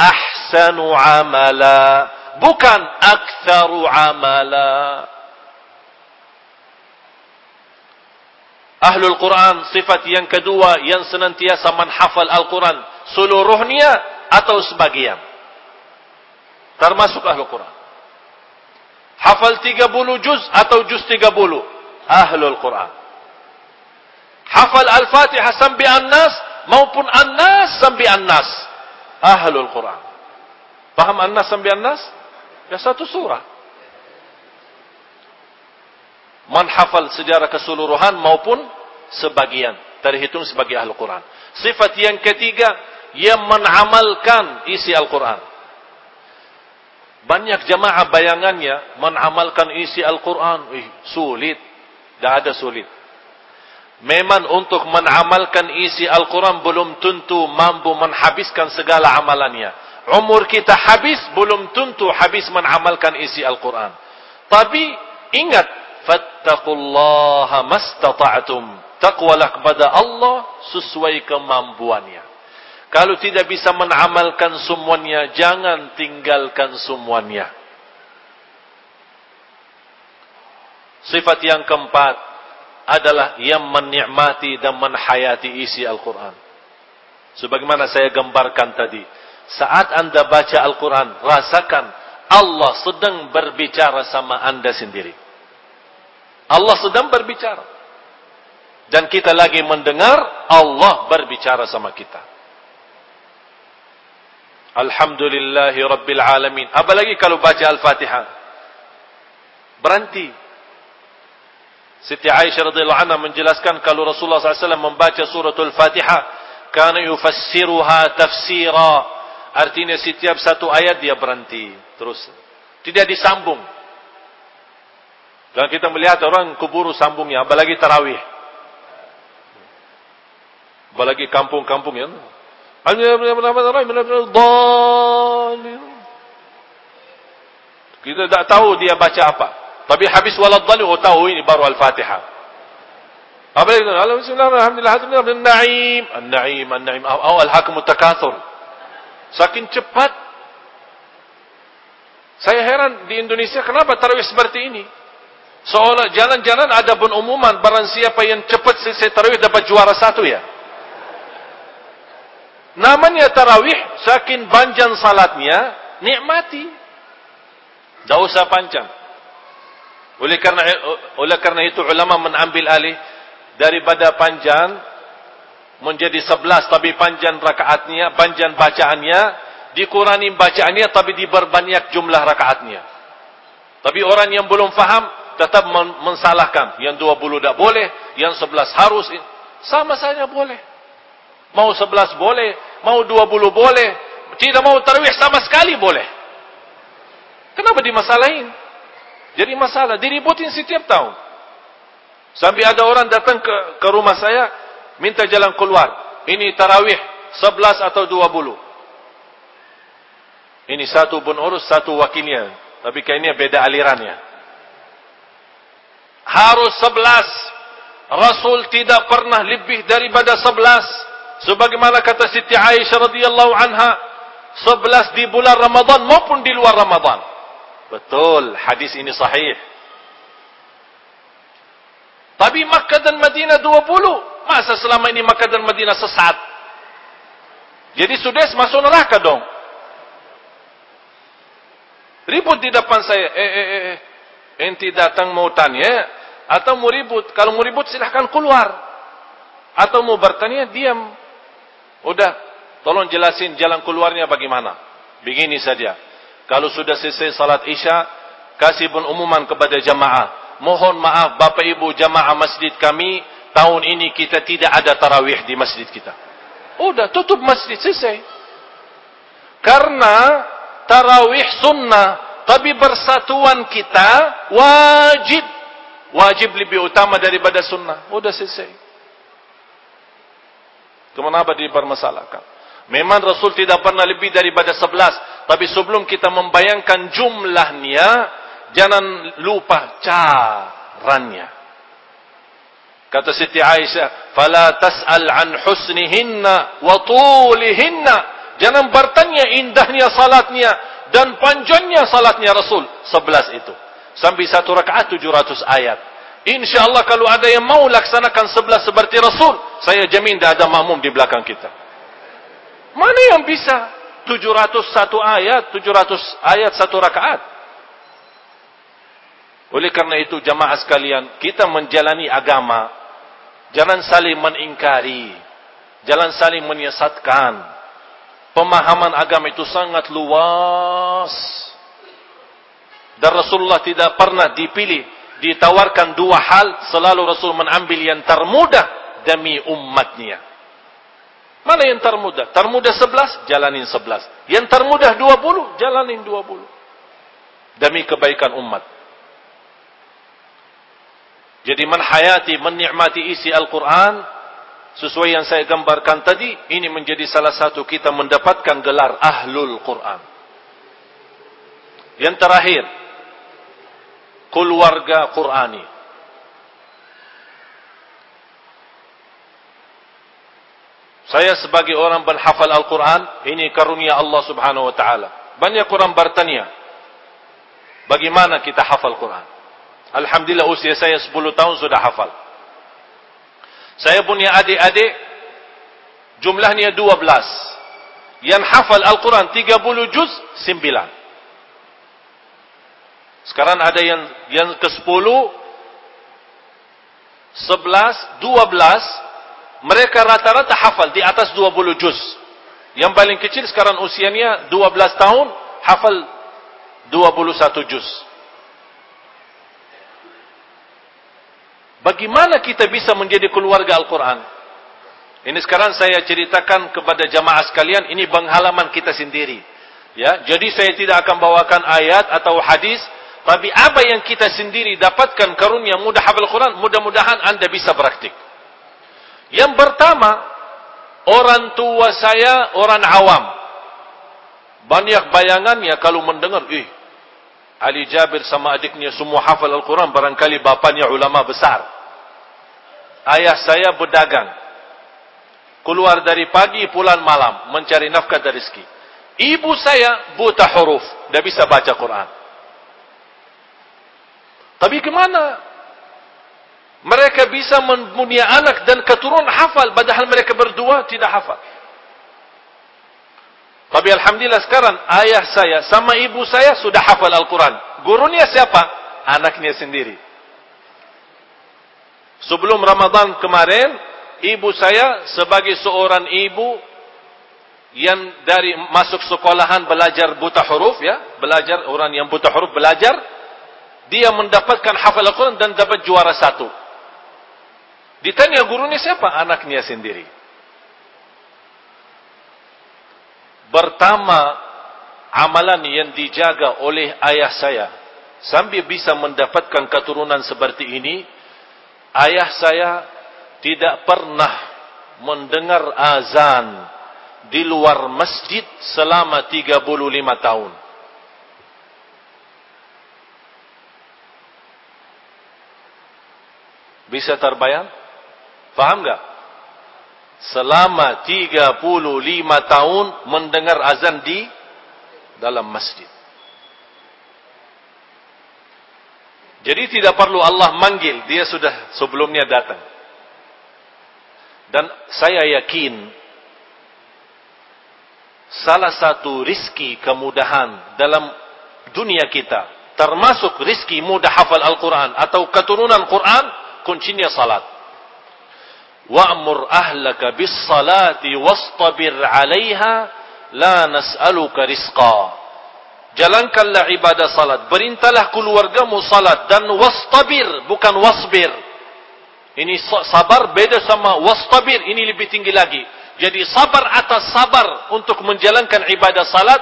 ahsanu amala bukan aktsaru amala. Ahlul Quran sifat yang kedua yang senantiasa menghafal Al-Quran seluruhnya atau sebagian. Termasuk Ahlul Quran. Hafal 30 juz atau juz 30. Ahlul Quran. Hafal Al-Fatihah sampai An-Nas maupun An-Nas sampai An-Nas. Ahlul Quran. Paham An-Nas sampai An-Nas? Ya satu surah. Manhafal sejarah keseluruhan maupun sebagian. Terhitung sebagai ahli Quran. Sifat yang ketiga, yang menamalkan isi Al-Quran. Banyak jamaah bayangannya menamalkan isi Al-Quran. Sulit. Tidak ada sulit. Memang untuk menamalkan isi Al-Quran belum tentu mampu menghabiskan segala amalannya umur kita habis belum tentu habis mengamalkan isi Al-Quran. Tapi ingat, fattaqullaha mastata'tum. Taqwalah kepada Allah sesuai kemampuannya. Kalau tidak bisa mengamalkan semuanya, jangan tinggalkan semuanya. Sifat yang keempat adalah yang menikmati dan menhayati isi Al-Quran. Sebagaimana saya gambarkan tadi. Saat anda baca Al-Quran, rasakan Allah sedang berbicara sama anda sendiri. Allah sedang berbicara. Dan kita lagi mendengar Allah berbicara sama kita. Alhamdulillahi Rabbil Alamin. Apalagi kalau baca Al-Fatihah. Berhenti. Siti Aisyah radhiyallahu anha menjelaskan kalau Rasulullah SAW membaca suratul Fatihah, kana yufassiruha tafsira Artinya setiap satu ayat dia berhenti terus. Tidak disambung. Dan kita melihat orang kuburu sambungnya, apalagi tarawih. Apalagi kampung-kampung ya. Kita tak tahu dia baca apa. Tapi habis walad dhalim, oh tahu ini baru Al-Fatihah. Apa itu? Alhamdulillah, alhamdulillah, an-na'im, an-na'im, an-na'im, oh al-hakim takathur. Saking cepat. Saya heran di Indonesia kenapa tarawih seperti ini? Seolah jalan-jalan ada pun umuman barang siapa yang cepat selesai tarawih dapat juara satu ya. Namanya tarawih saking panjang salatnya nikmati. Tak usah panjang. Oleh karena oleh karena itu ulama mengambil alih daripada panjang menjadi sebelas tapi panjang rakaatnya, panjang bacaannya, dikurangi bacaannya tapi diperbanyak jumlah rakaatnya. Tapi orang yang belum faham tetap mensalahkan. Yang dua bulu tak boleh, yang sebelas harus. Sama saja boleh. Mau sebelas boleh, mau dua bulu boleh. Tidak mau tarawih sama sekali boleh. Kenapa dimasalahin? Jadi masalah, diributin setiap tahun. Sampai ada orang datang ke, ke rumah saya, minta jalan keluar. Ini tarawih, sebelas atau dua bulu. Ini satu pun urus, satu wakilnya. Tapi kayaknya beda alirannya harus sebelas. Rasul tidak pernah lebih daripada sebelas. Sebagaimana kata Siti Aisyah radhiyallahu anha, sebelas di bulan Ramadan maupun di luar Ramadan. Betul, hadis ini sahih. Tapi Makkah dan Madinah dua puluh. Masa selama ini Makkah dan Madinah sesat? Jadi sudah masuk neraka dong. Ribut di depan saya. Eh, eh, eh. eh. Enti datang mau tanya atau mau ribut. Kalau mau ribut silahkan keluar. Atau mau bertanya diam. Udah, tolong jelasin jalan keluarnya bagaimana. Begini saja. Kalau sudah selesai salat isya, kasih pengumuman kepada jamaah. Mohon maaf Bapak Ibu jamaah masjid kami, tahun ini kita tidak ada tarawih di masjid kita. Udah, tutup masjid selesai. Karena tarawih sunnah tapi bersatuan kita wajib wajib lebih utama daripada sunnah sudah selesai kenapa dipermasalahkan memang Rasul tidak pernah lebih daripada sebelas. Tapi sebelum kita membayangkan jumlahnya jangan lupa caranya. Kata Siti Aisyah fala tas'al an husnihinna wa tulihinna. Jangan bertanya indahnya salatnya dan panjangnya salatnya Rasul. 11 itu. Sampai satu rakaat 700 ayat insyaallah kalau ada yang mau laksanakan 11 seperti Rasul saya jamin tidak ada makmum di belakang kita. Mana yang bisa? 701 ayat 700 ayat satu rakaat. Oleh karena itu jamaah sekalian kita menjalani agama jangan saling mengingkari jangan saling menyesatkan pemahaman agama itu sangat luas. Dan Rasulullah tidak pernah dipilih, ditawarkan dua hal, selalu Rasul mengambil yang termudah demi umatnya. Mana yang termudah? Termudah sebelas, jalanin sebelas. Yang termudah dua puluh, jalanin dua puluh. Demi kebaikan umat. Jadi menhayati, menikmati isi Al-Quran, sesuai yang saya gambarkan tadi ini menjadi salah satu kita mendapatkan gelar ahlul Quran yang terakhir keluarga Qurani saya sebagai orang berhafal Al-Quran ini karunia Allah subhanahu wa ta'ala banyak orang bertanya bagaimana kita hafal Quran Alhamdulillah usia saya 10 tahun sudah hafal saya punya adik-adik jumlahnya 12. Yang hafal Al-Quran 30 juz 9. Sekarang ada yang yang ke-10 11 12 mereka rata-rata hafal di atas 20 juz. Yang paling kecil sekarang usianya 12 tahun hafal 21 juz. Bagaimana kita bisa menjadi keluarga Al-Quran? Ini sekarang saya ceritakan kepada jamaah sekalian, ini penghalaman kita sendiri. Ya, jadi saya tidak akan bawakan ayat atau hadis, Tapi apa yang kita sendiri dapatkan karunia mudah hafal Quran, mudah-mudahan anda bisa praktik. Yang pertama, orang tua saya orang awam. Banyak bayangannya kalau mendengar, eh, Ali Jabir sama adiknya semua hafal Al-Quran, barangkali bapaknya ulama besar. Ayah saya berdagang. Keluar dari pagi, pulang malam, mencari nafkah dari rezeki. Ibu saya buta huruf, tidak bisa baca Quran. Tapi kemana? Mereka bisa mempunyai anak dan keturunan hafal, padahal mereka berdua tidak hafal. Tapi Alhamdulillah sekarang ayah saya sama ibu saya sudah hafal Al-Quran. Gurunya siapa? Anaknya sendiri. Sebelum Ramadan kemarin, ibu saya sebagai seorang ibu yang dari masuk sekolahan belajar buta huruf ya, belajar orang yang buta huruf belajar, dia mendapatkan hafal Al-Quran dan dapat juara satu. Ditanya gurunya siapa? Anaknya sendiri. Pertama, amalan yang dijaga oleh ayah saya, sambil bisa mendapatkan keturunan seperti ini, ayah saya tidak pernah mendengar azan di luar masjid selama 35 tahun. Bisa terbayang? Faham enggak? Selama 35 tahun mendengar azan di dalam masjid. Jadi tidak perlu Allah manggil, dia sudah sebelumnya datang. Dan saya yakin salah satu rizki kemudahan dalam dunia kita termasuk rizki mudah hafal Al-Quran atau keturunan Quran kuncinya salat. Wa'mur ahlaka bis salati wastabir 'alaiha la nas'aluka rizqa. Jalankanlah ibadah salat, perintahlah keluargamu salat dan wastabir bukan wasbir. Ini sabar beda sama wastabir, ini lebih tinggi lagi. Jadi sabar atas sabar untuk menjalankan ibadah salat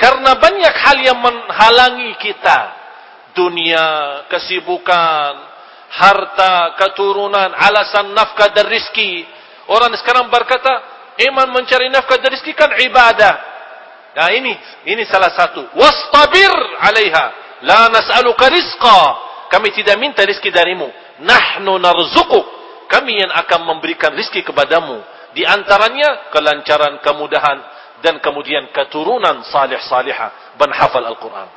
karena banyak hal yang menghalangi kita. Dunia, kesibukan, harta, keturunan, alasan nafkah dan rizki. Orang sekarang berkata, iman mencari nafkah dan rizki kan ibadah. Nah ini, ini salah satu. Wastabir alaiha. La nas'aluka rizqa. Kami tidak minta rizki darimu. Nahnu narzukuk. Kami yang akan memberikan rizki kepadamu. Di antaranya, kelancaran, kemudahan, dan kemudian keturunan salih-salihah. Ben hafal Al-Quran.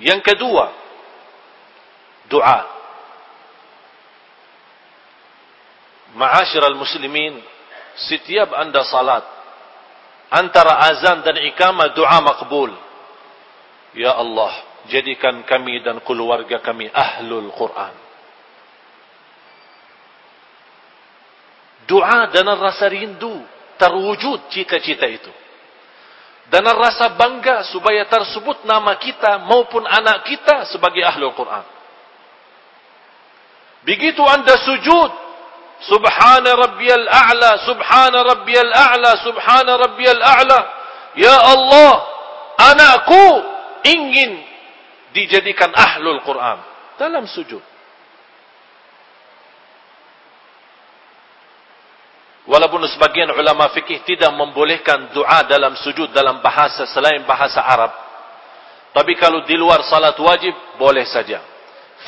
Yang kedua, doa. Ma'asyiral muslimin, setiap anda salat antara azan dan iqamah doa makbul. Ya Allah, jadikan kami dan keluarga kami ahlul Quran. Doa dan rasa rindu terwujud cita-cita itu. Dan rasa bangga supaya tersebut nama kita maupun anak kita sebagai ahlul Quran. Begitu anda sujud, Subhana Rabbiyal A'la, Subhana Rabbiyal A'la, Subhana Rabbiyal A'la. Ya Allah, anakku ingin dijadikan ahlul Quran dalam sujud. Walaupun sebagian ulama fikih tidak membolehkan doa dalam sujud dalam bahasa selain bahasa Arab. Tapi kalau di luar salat wajib, boleh saja.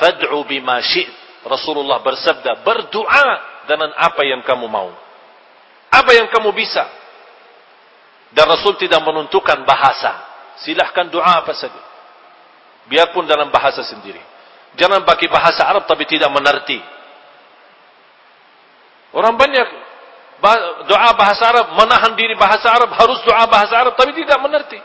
Fad'u bima syi't. Rasulullah bersabda, berdoa dengan apa yang kamu mau. Apa yang kamu bisa. Dan Rasul tidak menentukan bahasa. Silahkan doa apa saja. Biarpun dalam bahasa sendiri. Jangan pakai bahasa Arab tapi tidak mengerti. Orang banyak doa bahasa Arab, menahan diri bahasa Arab, harus doa bahasa Arab tapi tidak mengerti.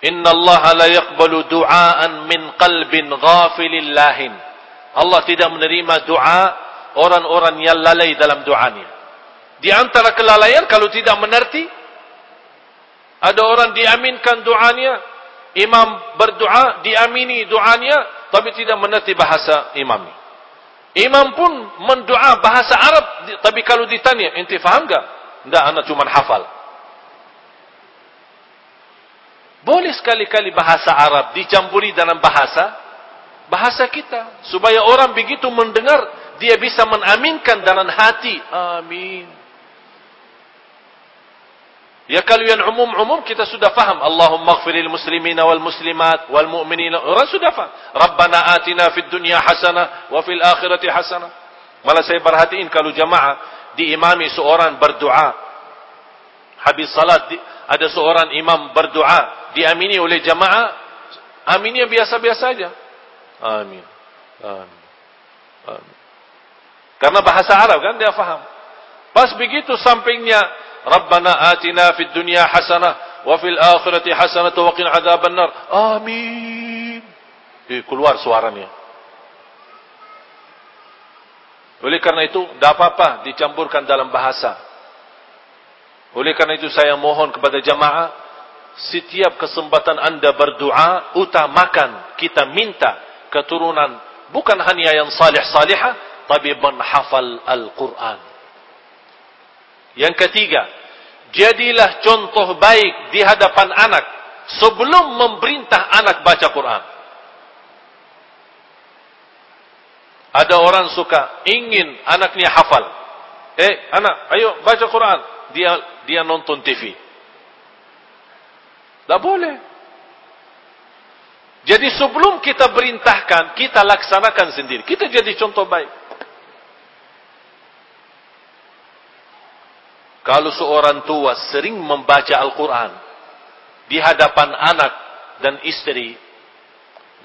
Inna Allah la yaqbalu du'aan min qalbin ghafilin lahin. Allah tidak menerima doa orang-orang yang lalai dalam doanya. Di antara kelalaian kalau tidak mengerti, ada orang diaminkan doanya, imam berdoa, diamini doanya, tapi tidak mengerti bahasa imam. Imam pun mendoa bahasa Arab, tapi kalau ditanya, inti faham tak? Tidak, anak cuma hafal. Boleh sekali-kali bahasa Arab dicampuri dalam bahasa bahasa kita supaya orang begitu mendengar dia bisa menaminkan dalam hati. Amin. Ya kalau yang umum-umum kita sudah faham. Allahumma gfiril muslimina wal muslimat wal mu'minina. Orang sudah faham. Rabbana atina fid dunya hasanah wa fil akhirati hasanah. Malah saya perhatiin kalau jamaah diimami seorang berdoa. Habis salat ada seorang imam berdoa diamini oleh jamaah. Aminnya biasa-biasa saja. Amin. Amin. Amin. Karena bahasa Arab kan dia faham. Pas begitu sampingnya Rabbana atina fid dunya hasanah wa fil akhirati hasanah wa qina adzaban nar. Amin. Eh, keluar suaranya. Oleh karena itu, tidak apa-apa dicampurkan dalam bahasa. Oleh karena itu saya mohon kepada jamaah, setiap kesempatan anda berdoa, utamakan kita minta keturunan bukan hanya yang salih-salihah, tapi menghafal Al-Quran. Yang ketiga, jadilah contoh baik di hadapan anak sebelum memerintah anak baca Quran. Ada orang suka ingin anaknya hafal. Eh, anak, ayo baca Quran. Dia dia nonton TV. Tak boleh. Jadi sebelum kita perintahkan, kita laksanakan sendiri. Kita jadi contoh baik. Kalau seorang tua sering membaca Al-Quran di hadapan anak dan istri,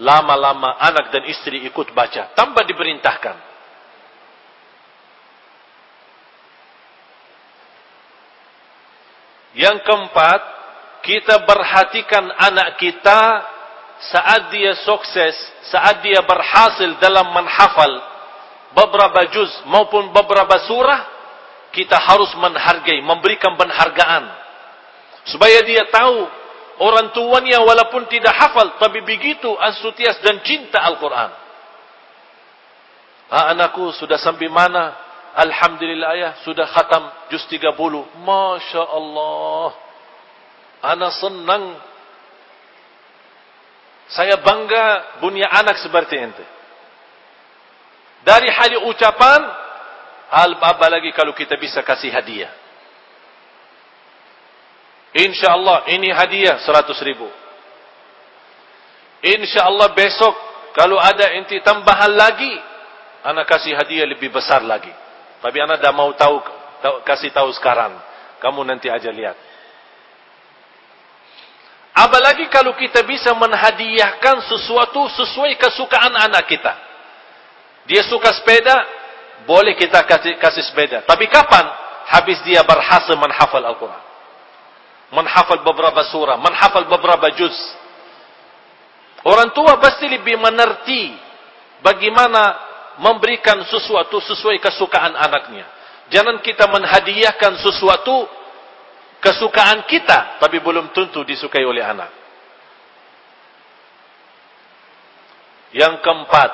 lama-lama anak dan istri ikut baca tanpa diperintahkan. Yang keempat, kita perhatikan anak kita saat dia sukses, saat dia berhasil dalam menghafal beberapa juz maupun beberapa surah, kita harus menghargai, memberikan penghargaan. Supaya dia tahu orang tuanya walaupun tidak hafal tapi begitu antusias dan cinta Al-Quran. Ah, anakku sudah sampai mana? Alhamdulillah ayah sudah khatam juz 30. Masya Allah. Anak senang. Saya bangga punya anak seperti ente. Dari hal ucapan Apa lagi kalau kita bisa kasih hadiah. InsyaAllah ini hadiah seratus ribu. InsyaAllah besok kalau ada inti tambahan lagi. Anak kasih hadiah lebih besar lagi. Tapi anak dah mau tahu, tahu kasih tahu sekarang. Kamu nanti aja lihat. Apalagi kalau kita bisa menhadiahkan sesuatu sesuai kesukaan anak kita. Dia suka sepeda, boleh kita kasih, kasih sepeda. Tapi kapan? Habis dia berhasil menghafal Al-Quran. Menghafal beberapa surah. Menghafal beberapa juz. Orang tua pasti lebih menerti bagaimana memberikan sesuatu sesuai kesukaan anaknya. Jangan kita menhadiahkan sesuatu kesukaan kita. Tapi belum tentu disukai oleh anak. Yang keempat.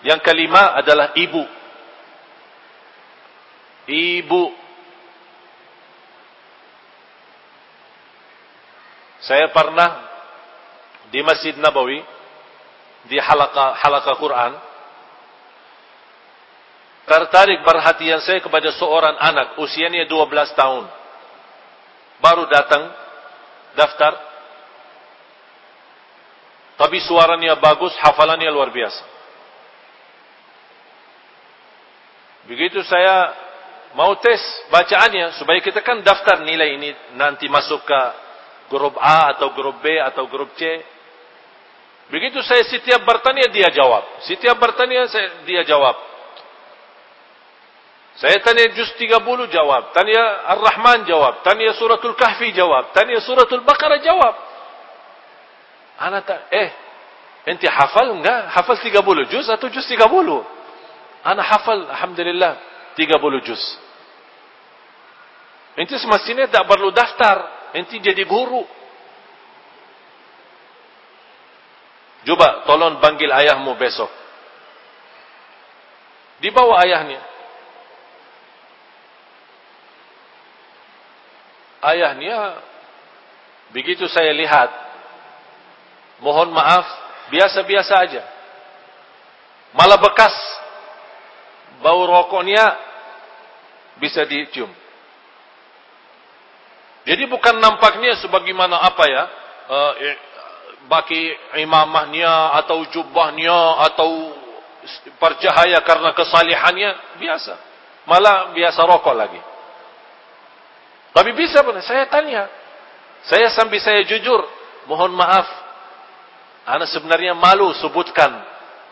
Yang kelima adalah ibu ibu. Saya pernah di Masjid Nabawi di halaka halaka Quran tertarik perhatian saya kepada seorang anak usianya 12 tahun baru datang daftar tapi suaranya bagus hafalannya luar biasa begitu saya mau tes bacaannya supaya kita kan daftar nilai ini nanti masuk ke grup A atau grup B atau grup C. Begitu saya setiap bertanya dia jawab. Setiap bertanya saya dia jawab. Saya tanya juz 30 jawab. Tanya Ar-Rahman jawab. Tanya suratul Kahfi jawab. Tanya suratul Baqarah jawab. Anak tak, eh, enti hafal enggak? Hafal 30 juz atau juz 30? Anak hafal, Alhamdulillah. 30 juz. Enti semestinya tak perlu daftar. Enti jadi guru. Coba tolong panggil ayahmu besok. Dibawa ayahnya. Ayahnya Begitu saya lihat, mohon maaf, biasa-biasa aja. Malah bekas bau rokoknya bisa dicium. Jadi bukan nampaknya sebagaimana apa ya, uh, baki imamahnya atau jubahnya atau percahaya karena kesalihannya biasa. Malah biasa rokok lagi. Tapi bisa pun saya tanya. Saya sambil saya jujur, mohon maaf. Anak sebenarnya malu sebutkan.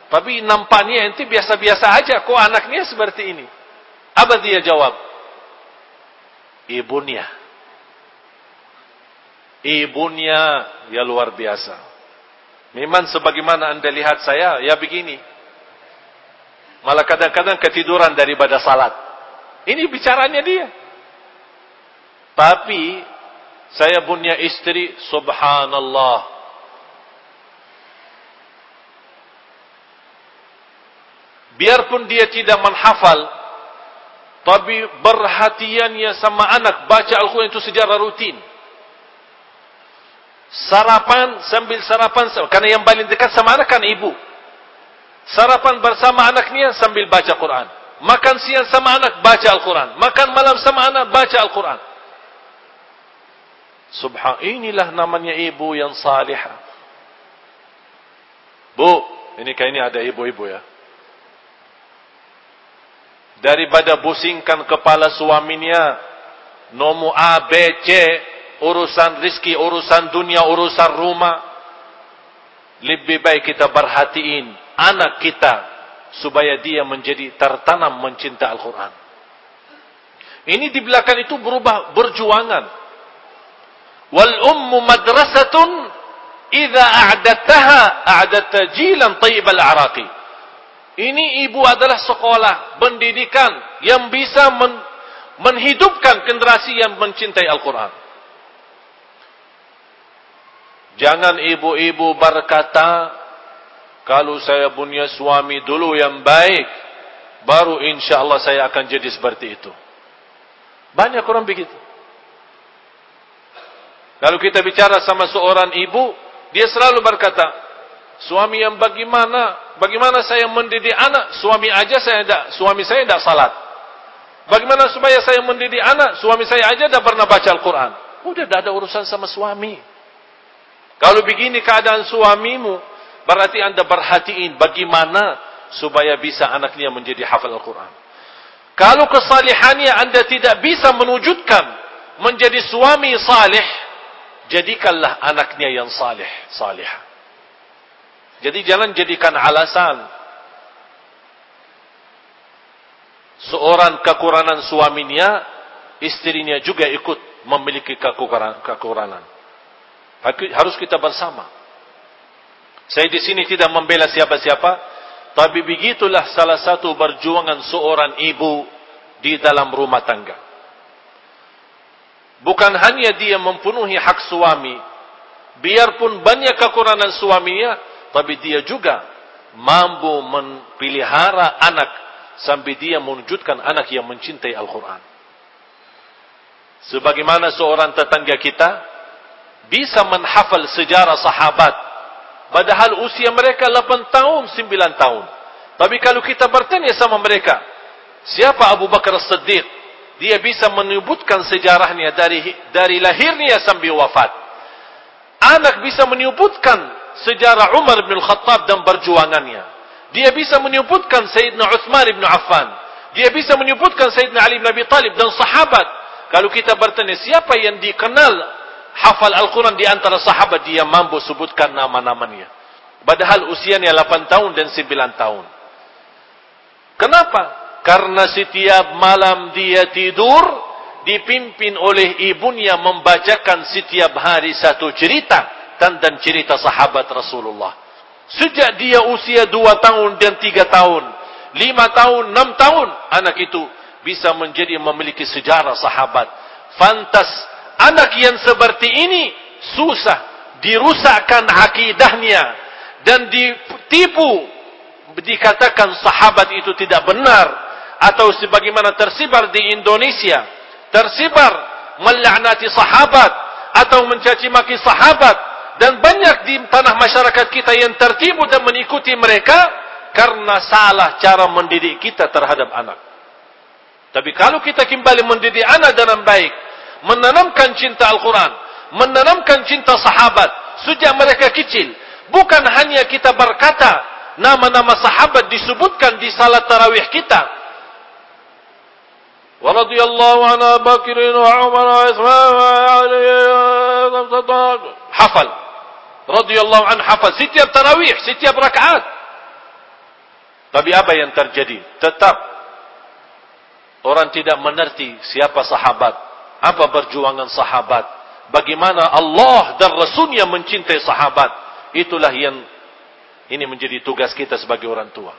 Tapi nampaknya ente biasa-biasa aja kok anaknya seperti ini. Apa dia jawab? Ibunya. Ibunya ya luar biasa. Memang sebagaimana anda lihat saya, ya begini. Malah kadang-kadang ketiduran daripada salat. Ini bicaranya dia. Tapi saya punya istri subhanallah. Biarpun dia tidak menghafal tapi perhatiannya sama anak baca Al-Quran itu sejarah rutin. Sarapan sambil sarapan karena yang paling dekat sama anak kan ibu. Sarapan bersama anaknya sambil baca Quran. Makan siang sama anak baca Al-Quran. Makan malam sama anak baca Al-Quran. Subhan inilah namanya ibu yang salihah. Bu, ini kayak ini ada ibu-ibu ya. Daripada busingkan kepala suaminya, nomu A, B, C, urusan rizki, urusan dunia, urusan rumah, lebih baik kita perhatiin anak kita supaya dia menjadi tertanam mencinta Al-Quran. Ini di belakang itu berubah berjuangan. Wal ummu madrasatun idza a'dataha a'data jilan tayyibal araqi. Ini ibu adalah sekolah pendidikan yang bisa men menghidupkan generasi yang mencintai Al-Quran. Jangan ibu-ibu berkata, kalau saya punya suami dulu yang baik, baru insya Allah saya akan jadi seperti itu. Banyak orang begitu. Kalau kita bicara sama seorang ibu, dia selalu berkata, suami yang bagaimana? Bagaimana saya mendidik anak? Suami aja saya tidak, suami saya tidak salat. Bagaimana supaya saya mendidik anak? Suami saya aja tidak pernah baca Al-Quran. Udah tidak ada urusan sama suami. Kalau begini keadaan suamimu, Berarti anda perhatiin bagaimana supaya bisa anaknya menjadi hafal Al-Quran. Kalau kesalihannya anda tidak bisa menwujudkan menjadi suami salih, jadikanlah anaknya yang salih, salih. Jadi jangan jadikan alasan seorang kekurangan suaminya, istrinya juga ikut memiliki kekurangan. Harus kita bersama. Saya di sini tidak membela siapa-siapa, tapi begitulah salah satu perjuangan seorang ibu di dalam rumah tangga. Bukan hanya dia mempenuhi hak suami, biarpun banyak kekurangan suaminya, tapi dia juga mampu mempelihara anak sampai dia mewujudkan anak yang mencintai Al-Quran. Sebagaimana seorang tetangga kita bisa menghafal sejarah sahabat Padahal usia mereka 8 tahun, 9 tahun. Tapi kalau kita bertanya sama mereka, siapa Abu Bakar As-Siddiq? Dia bisa menyebutkan sejarahnya dari dari lahirnya sampai wafat. Anak bisa menyebutkan sejarah Umar bin Khattab dan perjuangannya. Dia bisa menyebutkan Sayyidina Uthman bin Affan. Dia bisa menyebutkan Sayyidina Ali bin Abi Talib dan sahabat. Kalau kita bertanya siapa yang dikenal hafal Al-Quran di antara sahabat dia mampu sebutkan nama-namanya. Padahal usianya 8 tahun dan 9 tahun. Kenapa? Karena setiap malam dia tidur dipimpin oleh ibunya membacakan setiap hari satu cerita tentang cerita sahabat Rasulullah. Sejak dia usia 2 tahun dan 3 tahun, 5 tahun, 6 tahun, anak itu bisa menjadi memiliki sejarah sahabat. Fantas anak yang seperti ini susah dirusakkan akidahnya dan ditipu dikatakan sahabat itu tidak benar atau sebagaimana tersibar di Indonesia tersibar melaknati sahabat atau mencaci maki sahabat dan banyak di tanah masyarakat kita yang tertipu dan mengikuti mereka karena salah cara mendidik kita terhadap anak. Tapi kalau kita kembali mendidik anak dengan baik, menanamkan cinta Al-Quran, menanamkan cinta sahabat sejak mereka kecil, bukan hanya kita berkata nama-nama sahabat disebutkan di salat tarawih kita, ورضي الله عن بكر وعمر وعثمان hafal radhiyallahu an hafal setiap tarawih setiap rakaat tapi apa yang terjadi tetap orang tidak mengerti siapa sahabat apa perjuangan sahabat bagaimana Allah dan Rasulnya mencintai sahabat itulah yang ini menjadi tugas kita sebagai orang tua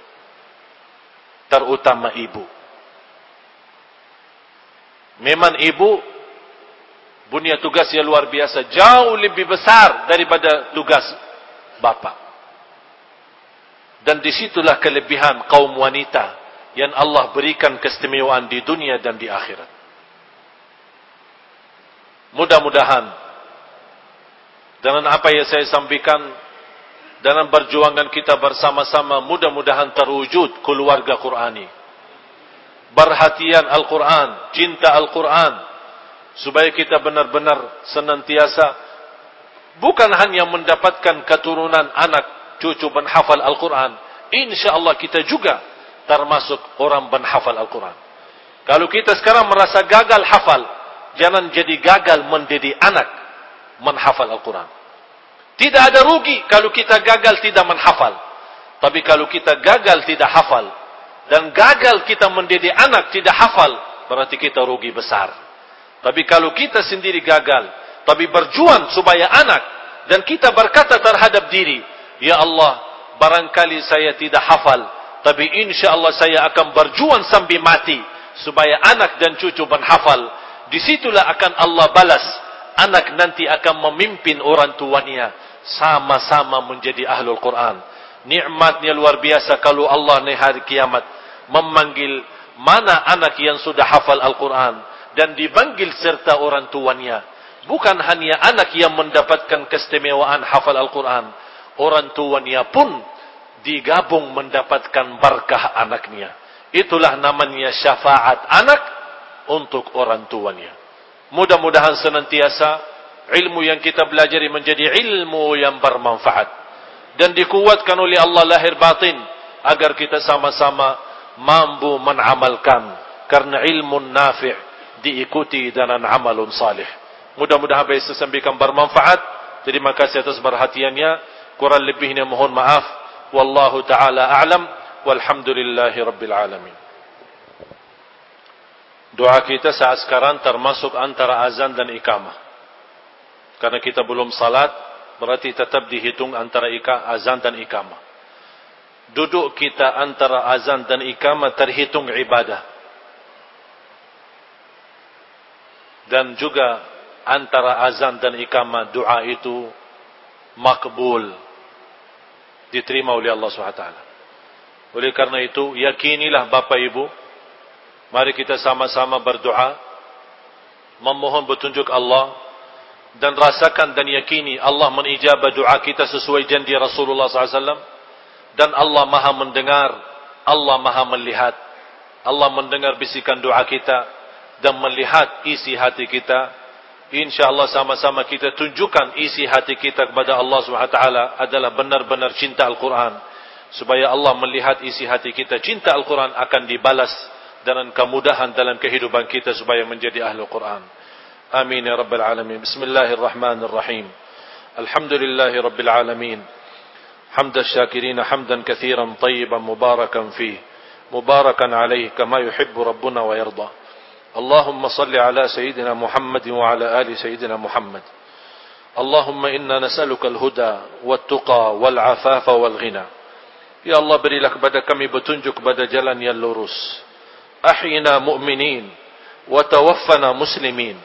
terutama ibu Memang ibu punya tugas yang luar biasa, jauh lebih besar daripada tugas bapa. Dan disitulah kelebihan kaum wanita yang Allah berikan keistimewaan di dunia dan di akhirat. Mudah-mudahan dengan apa yang saya sampaikan dalam perjuangan kita bersama-sama mudah-mudahan terwujud keluarga Qurani perhatian Al-Quran, cinta Al-Quran, supaya kita benar-benar senantiasa bukan hanya mendapatkan keturunan anak cucu penghafal Al-Quran, insya Allah kita juga termasuk orang penghafal Al-Quran. Kalau kita sekarang merasa gagal hafal, jangan jadi gagal mendidik anak menghafal Al-Quran. Tidak ada rugi kalau kita gagal tidak menghafal. Tapi kalau kita gagal tidak hafal, dan gagal kita mendidik anak tidak hafal, berarti kita rugi besar. Tapi kalau kita sendiri gagal, tapi berjuang supaya anak dan kita berkata terhadap diri, Ya Allah, barangkali saya tidak hafal, tapi insya Allah saya akan berjuang sampai mati supaya anak dan cucu menghafal. Disitulah akan Allah balas. Anak nanti akan memimpin orang tuanya sama-sama menjadi ahlul Quran. Nikmatnya luar biasa kalau Allah nih hari kiamat memanggil mana anak yang sudah hafal Al-Quran dan dipanggil serta orang tuanya. Bukan hanya anak yang mendapatkan keistimewaan hafal Al-Quran. Orang tuanya pun digabung mendapatkan berkah anaknya. Itulah namanya syafaat anak untuk orang tuanya. Mudah-mudahan senantiasa ilmu yang kita belajar menjadi ilmu yang bermanfaat. Dan dikuatkan oleh Allah lahir batin agar kita sama-sama mampu menamalkan karena ilmu nafi' diikuti dengan amalun salih. Mudah-mudahan apa yang sampaikan bermanfaat. Terima kasih atas perhatiannya. Kurang lebihnya mohon maaf. Wallahu taala a'lam. Walhamdulillahi rabbil alamin. Doa kita saat sekarang termasuk antara azan dan ikamah. Karena kita belum salat, berarti tetap dihitung antara azan dan ikamah duduk kita antara azan dan ikamah terhitung ibadah. Dan juga antara azan dan ikamah doa itu makbul. Diterima oleh Allah SWT. Oleh karena itu, yakinilah Bapak Ibu. Mari kita sama-sama berdoa. Memohon petunjuk Allah. Dan rasakan dan yakini Allah menijabah doa kita sesuai janji Rasulullah SAW dan Allah maha mendengar Allah maha melihat. Allah mendengar bisikan doa kita dan melihat isi hati kita. Insyaallah sama-sama kita tunjukkan isi hati kita kepada Allah SWT adalah benar-benar cinta Al-Quran. Supaya Allah melihat isi hati kita cinta Al-Quran akan dibalas dengan kemudahan dalam kehidupan kita supaya menjadi ahli Al-Quran. Amin ya rabbal alamin. Bismillahirrahmanirrahim. Alhamdulillahi rabbil alamin حمد الشاكرين حمدا كثيرا طيبا مباركا فيه مباركا عليه كما يحب ربنا ويرضى. اللهم صل على سيدنا محمد وعلى آل سيدنا محمد. اللهم إنا نسألك الهدى والتقى والعفاف والغنى. يا الله lak kepada kami petunjuk kepada jalan yang lurus أحينا مؤمنين وتوفنا مسلمين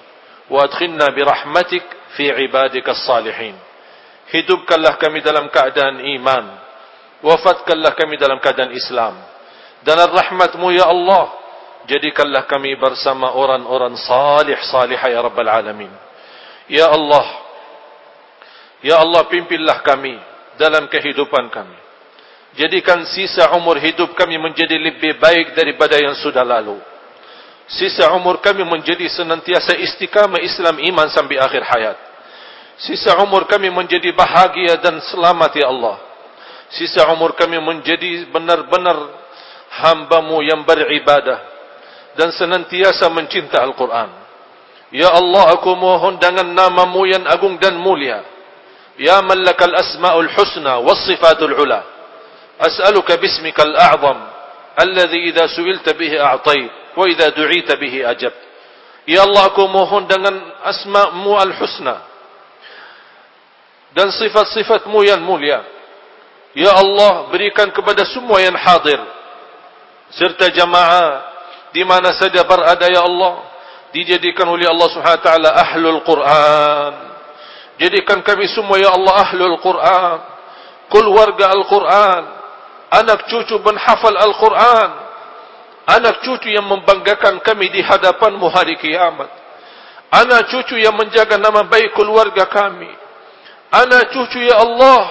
وأدخلنا برحمتك في عبادك الصالحين hidupkanlah kami dalam keadaan iman wafatkanlah kami dalam keadaan Islam dan rahmatmu ya Allah jadikanlah kami bersama orang-orang salih salihah ya rabbal alamin Ya Allah, Ya Allah pimpinlah kami dalam kehidupan kami. Jadikan sisa umur hidup kami menjadi lebih baik daripada yang sudah lalu. Sisa umur kami menjadi senantiasa istiqamah Islam iman sampai akhir hayat. Sisa umur kami menjadi bahagia dan selamat ya Allah. Sisa umur kami menjadi benar-benar hambamu yang beribadah dan senantiasa mencinta Al-Quran. Ya Allah aku mohon dengan namamu yang agung dan mulia. Ya man lakal asma'ul husna was sifatul ula. As'aluka bismikal a'zam. Alladhi idha su'ilta bihi a'taib. Wa idha du'ita bihi ajab. Ya Allah aku mohon dengan asma'mu al-husna. Dan sifat-sifatmu yang mulia. Ya Allah berikan kepada semua yang hadir. Serta jamaah di mana saja berada ya Allah dijadikan oleh Allah Subhanahu wa taala ahlul Quran. Jadikan kami semua ya Allah ahlul Quran. Keluarga Al-Quran. Anak cucu penghafal Al-Quran. Anak cucu yang membanggakan kami di hadapanmu hari kiamat. Anak cucu yang menjaga nama baik keluarga kami anak cucu ya Allah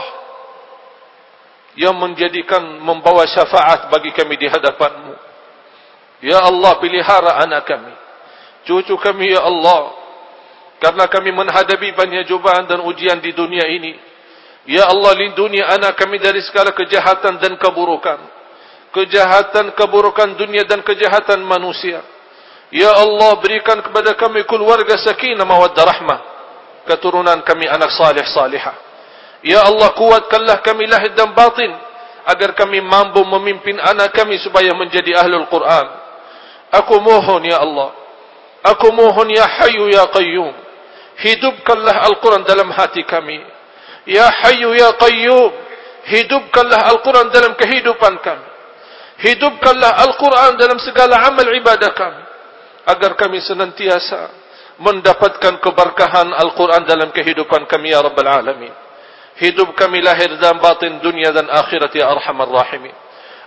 yang menjadikan membawa syafaat bagi kami di hadapanmu Ya Allah pelihara anak kami. Cucu kami ya Allah. Karena kami menghadapi banyak cobaan dan ujian di dunia ini. Ya Allah lindungi anak kami dari segala kejahatan dan keburukan. Kejahatan, keburukan dunia dan kejahatan manusia. Ya Allah berikan kepada kami keluarga sakinah mawaddah rahmah. Keturunan kami anak salih salihah. Ya Allah kuatkanlah kami lahir dan batin. Agar kami mampu memimpin anak kami supaya menjadi ahlul Quran. Aku mohon ya Allah. Aku mohon ya Hayyu ya Qayyum. Hidupkanlah Al-Quran dalam hati kami. Ya Hayyu ya Qayyum. Hidupkanlah Al-Quran dalam kehidupan kami. Hidupkanlah Al-Quran dalam segala amal ibadah kami. Agar kami senantiasa mendapatkan keberkahan Al-Quran dalam kehidupan kami ya Rabbal Alamin. Hidup kami lahir dan batin dunia dan akhirat ya Arhamar Rahimin.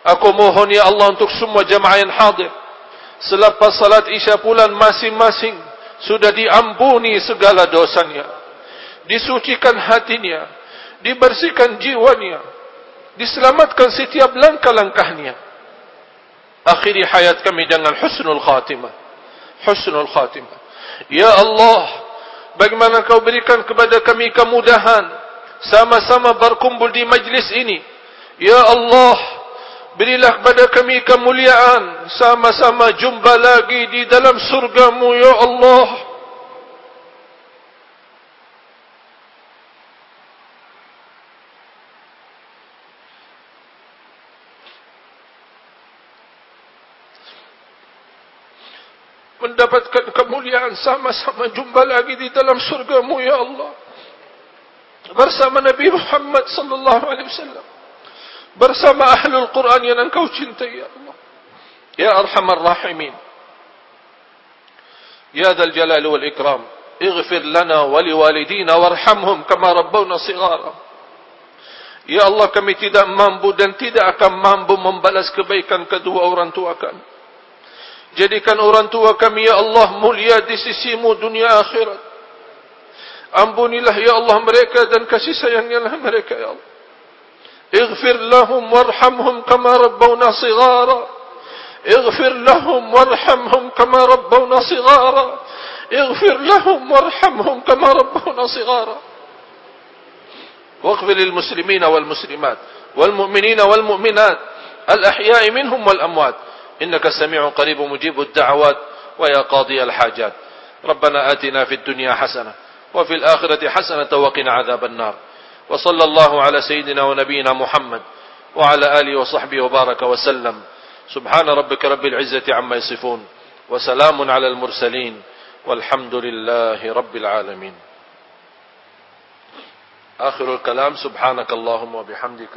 Aku mohon ya Allah untuk semua jamaah yang hadir. Selepas salat isya pulan masing-masing sudah diampuni segala dosanya. Disucikan hatinya dibersihkan jiwanya diselamatkan setiap langkah-langkahnya. Akhiri hayat kami dengan husnul khatimah. Husnul khatimah ya Allah bagaimana kau berikan kepada kami kemudahan sama-sama berkumpul di majlis ini? Ya Allah Berilah kepada kami kemuliaan Sama-sama jumpa lagi di dalam surgamu Ya Allah. Mendapatkan sama-sama jumpa lagi di dalam surgamu Ya Allah Bersama Nabi Muhammad sallallahu alaihi wasallam bersama ahlul Quran yang engkau cintai ya Allah ya arhamar rahimin ya dzal jalal wal ikram lana wa liwalidina warhamhum kama rabbawna shighara ya Allah kami tidak mampu dan tidak akan mampu membalas kebaikan kedua orang tua kami jadikan orang tua kami ya Allah mulia di sisimu dunia akhirat. Ampunilah ya Allah mereka dan kasih sayangnya mereka ya Allah. اغفر لهم وارحمهم كما ربونا صغارا اغفر لهم وارحمهم كما ربونا صغارا اغفر لهم وارحمهم كما ربونا صغارا واغفر للمسلمين والمسلمات والمؤمنين والمؤمنات الأحياء منهم والأموات إنك سميع قريب مجيب الدعوات ويا قاضي الحاجات. ربنا آتنا في الدنيا حسنة وفي الآخرة حسنة وقنا عذاب النار. وصلى الله على سيدنا ونبينا محمد وعلى آله وصحبه وبارك وسلم. سبحان ربك رب العزة عما يصفون وسلام على المرسلين والحمد لله رب العالمين. آخر الكلام سبحانك اللهم وبحمدك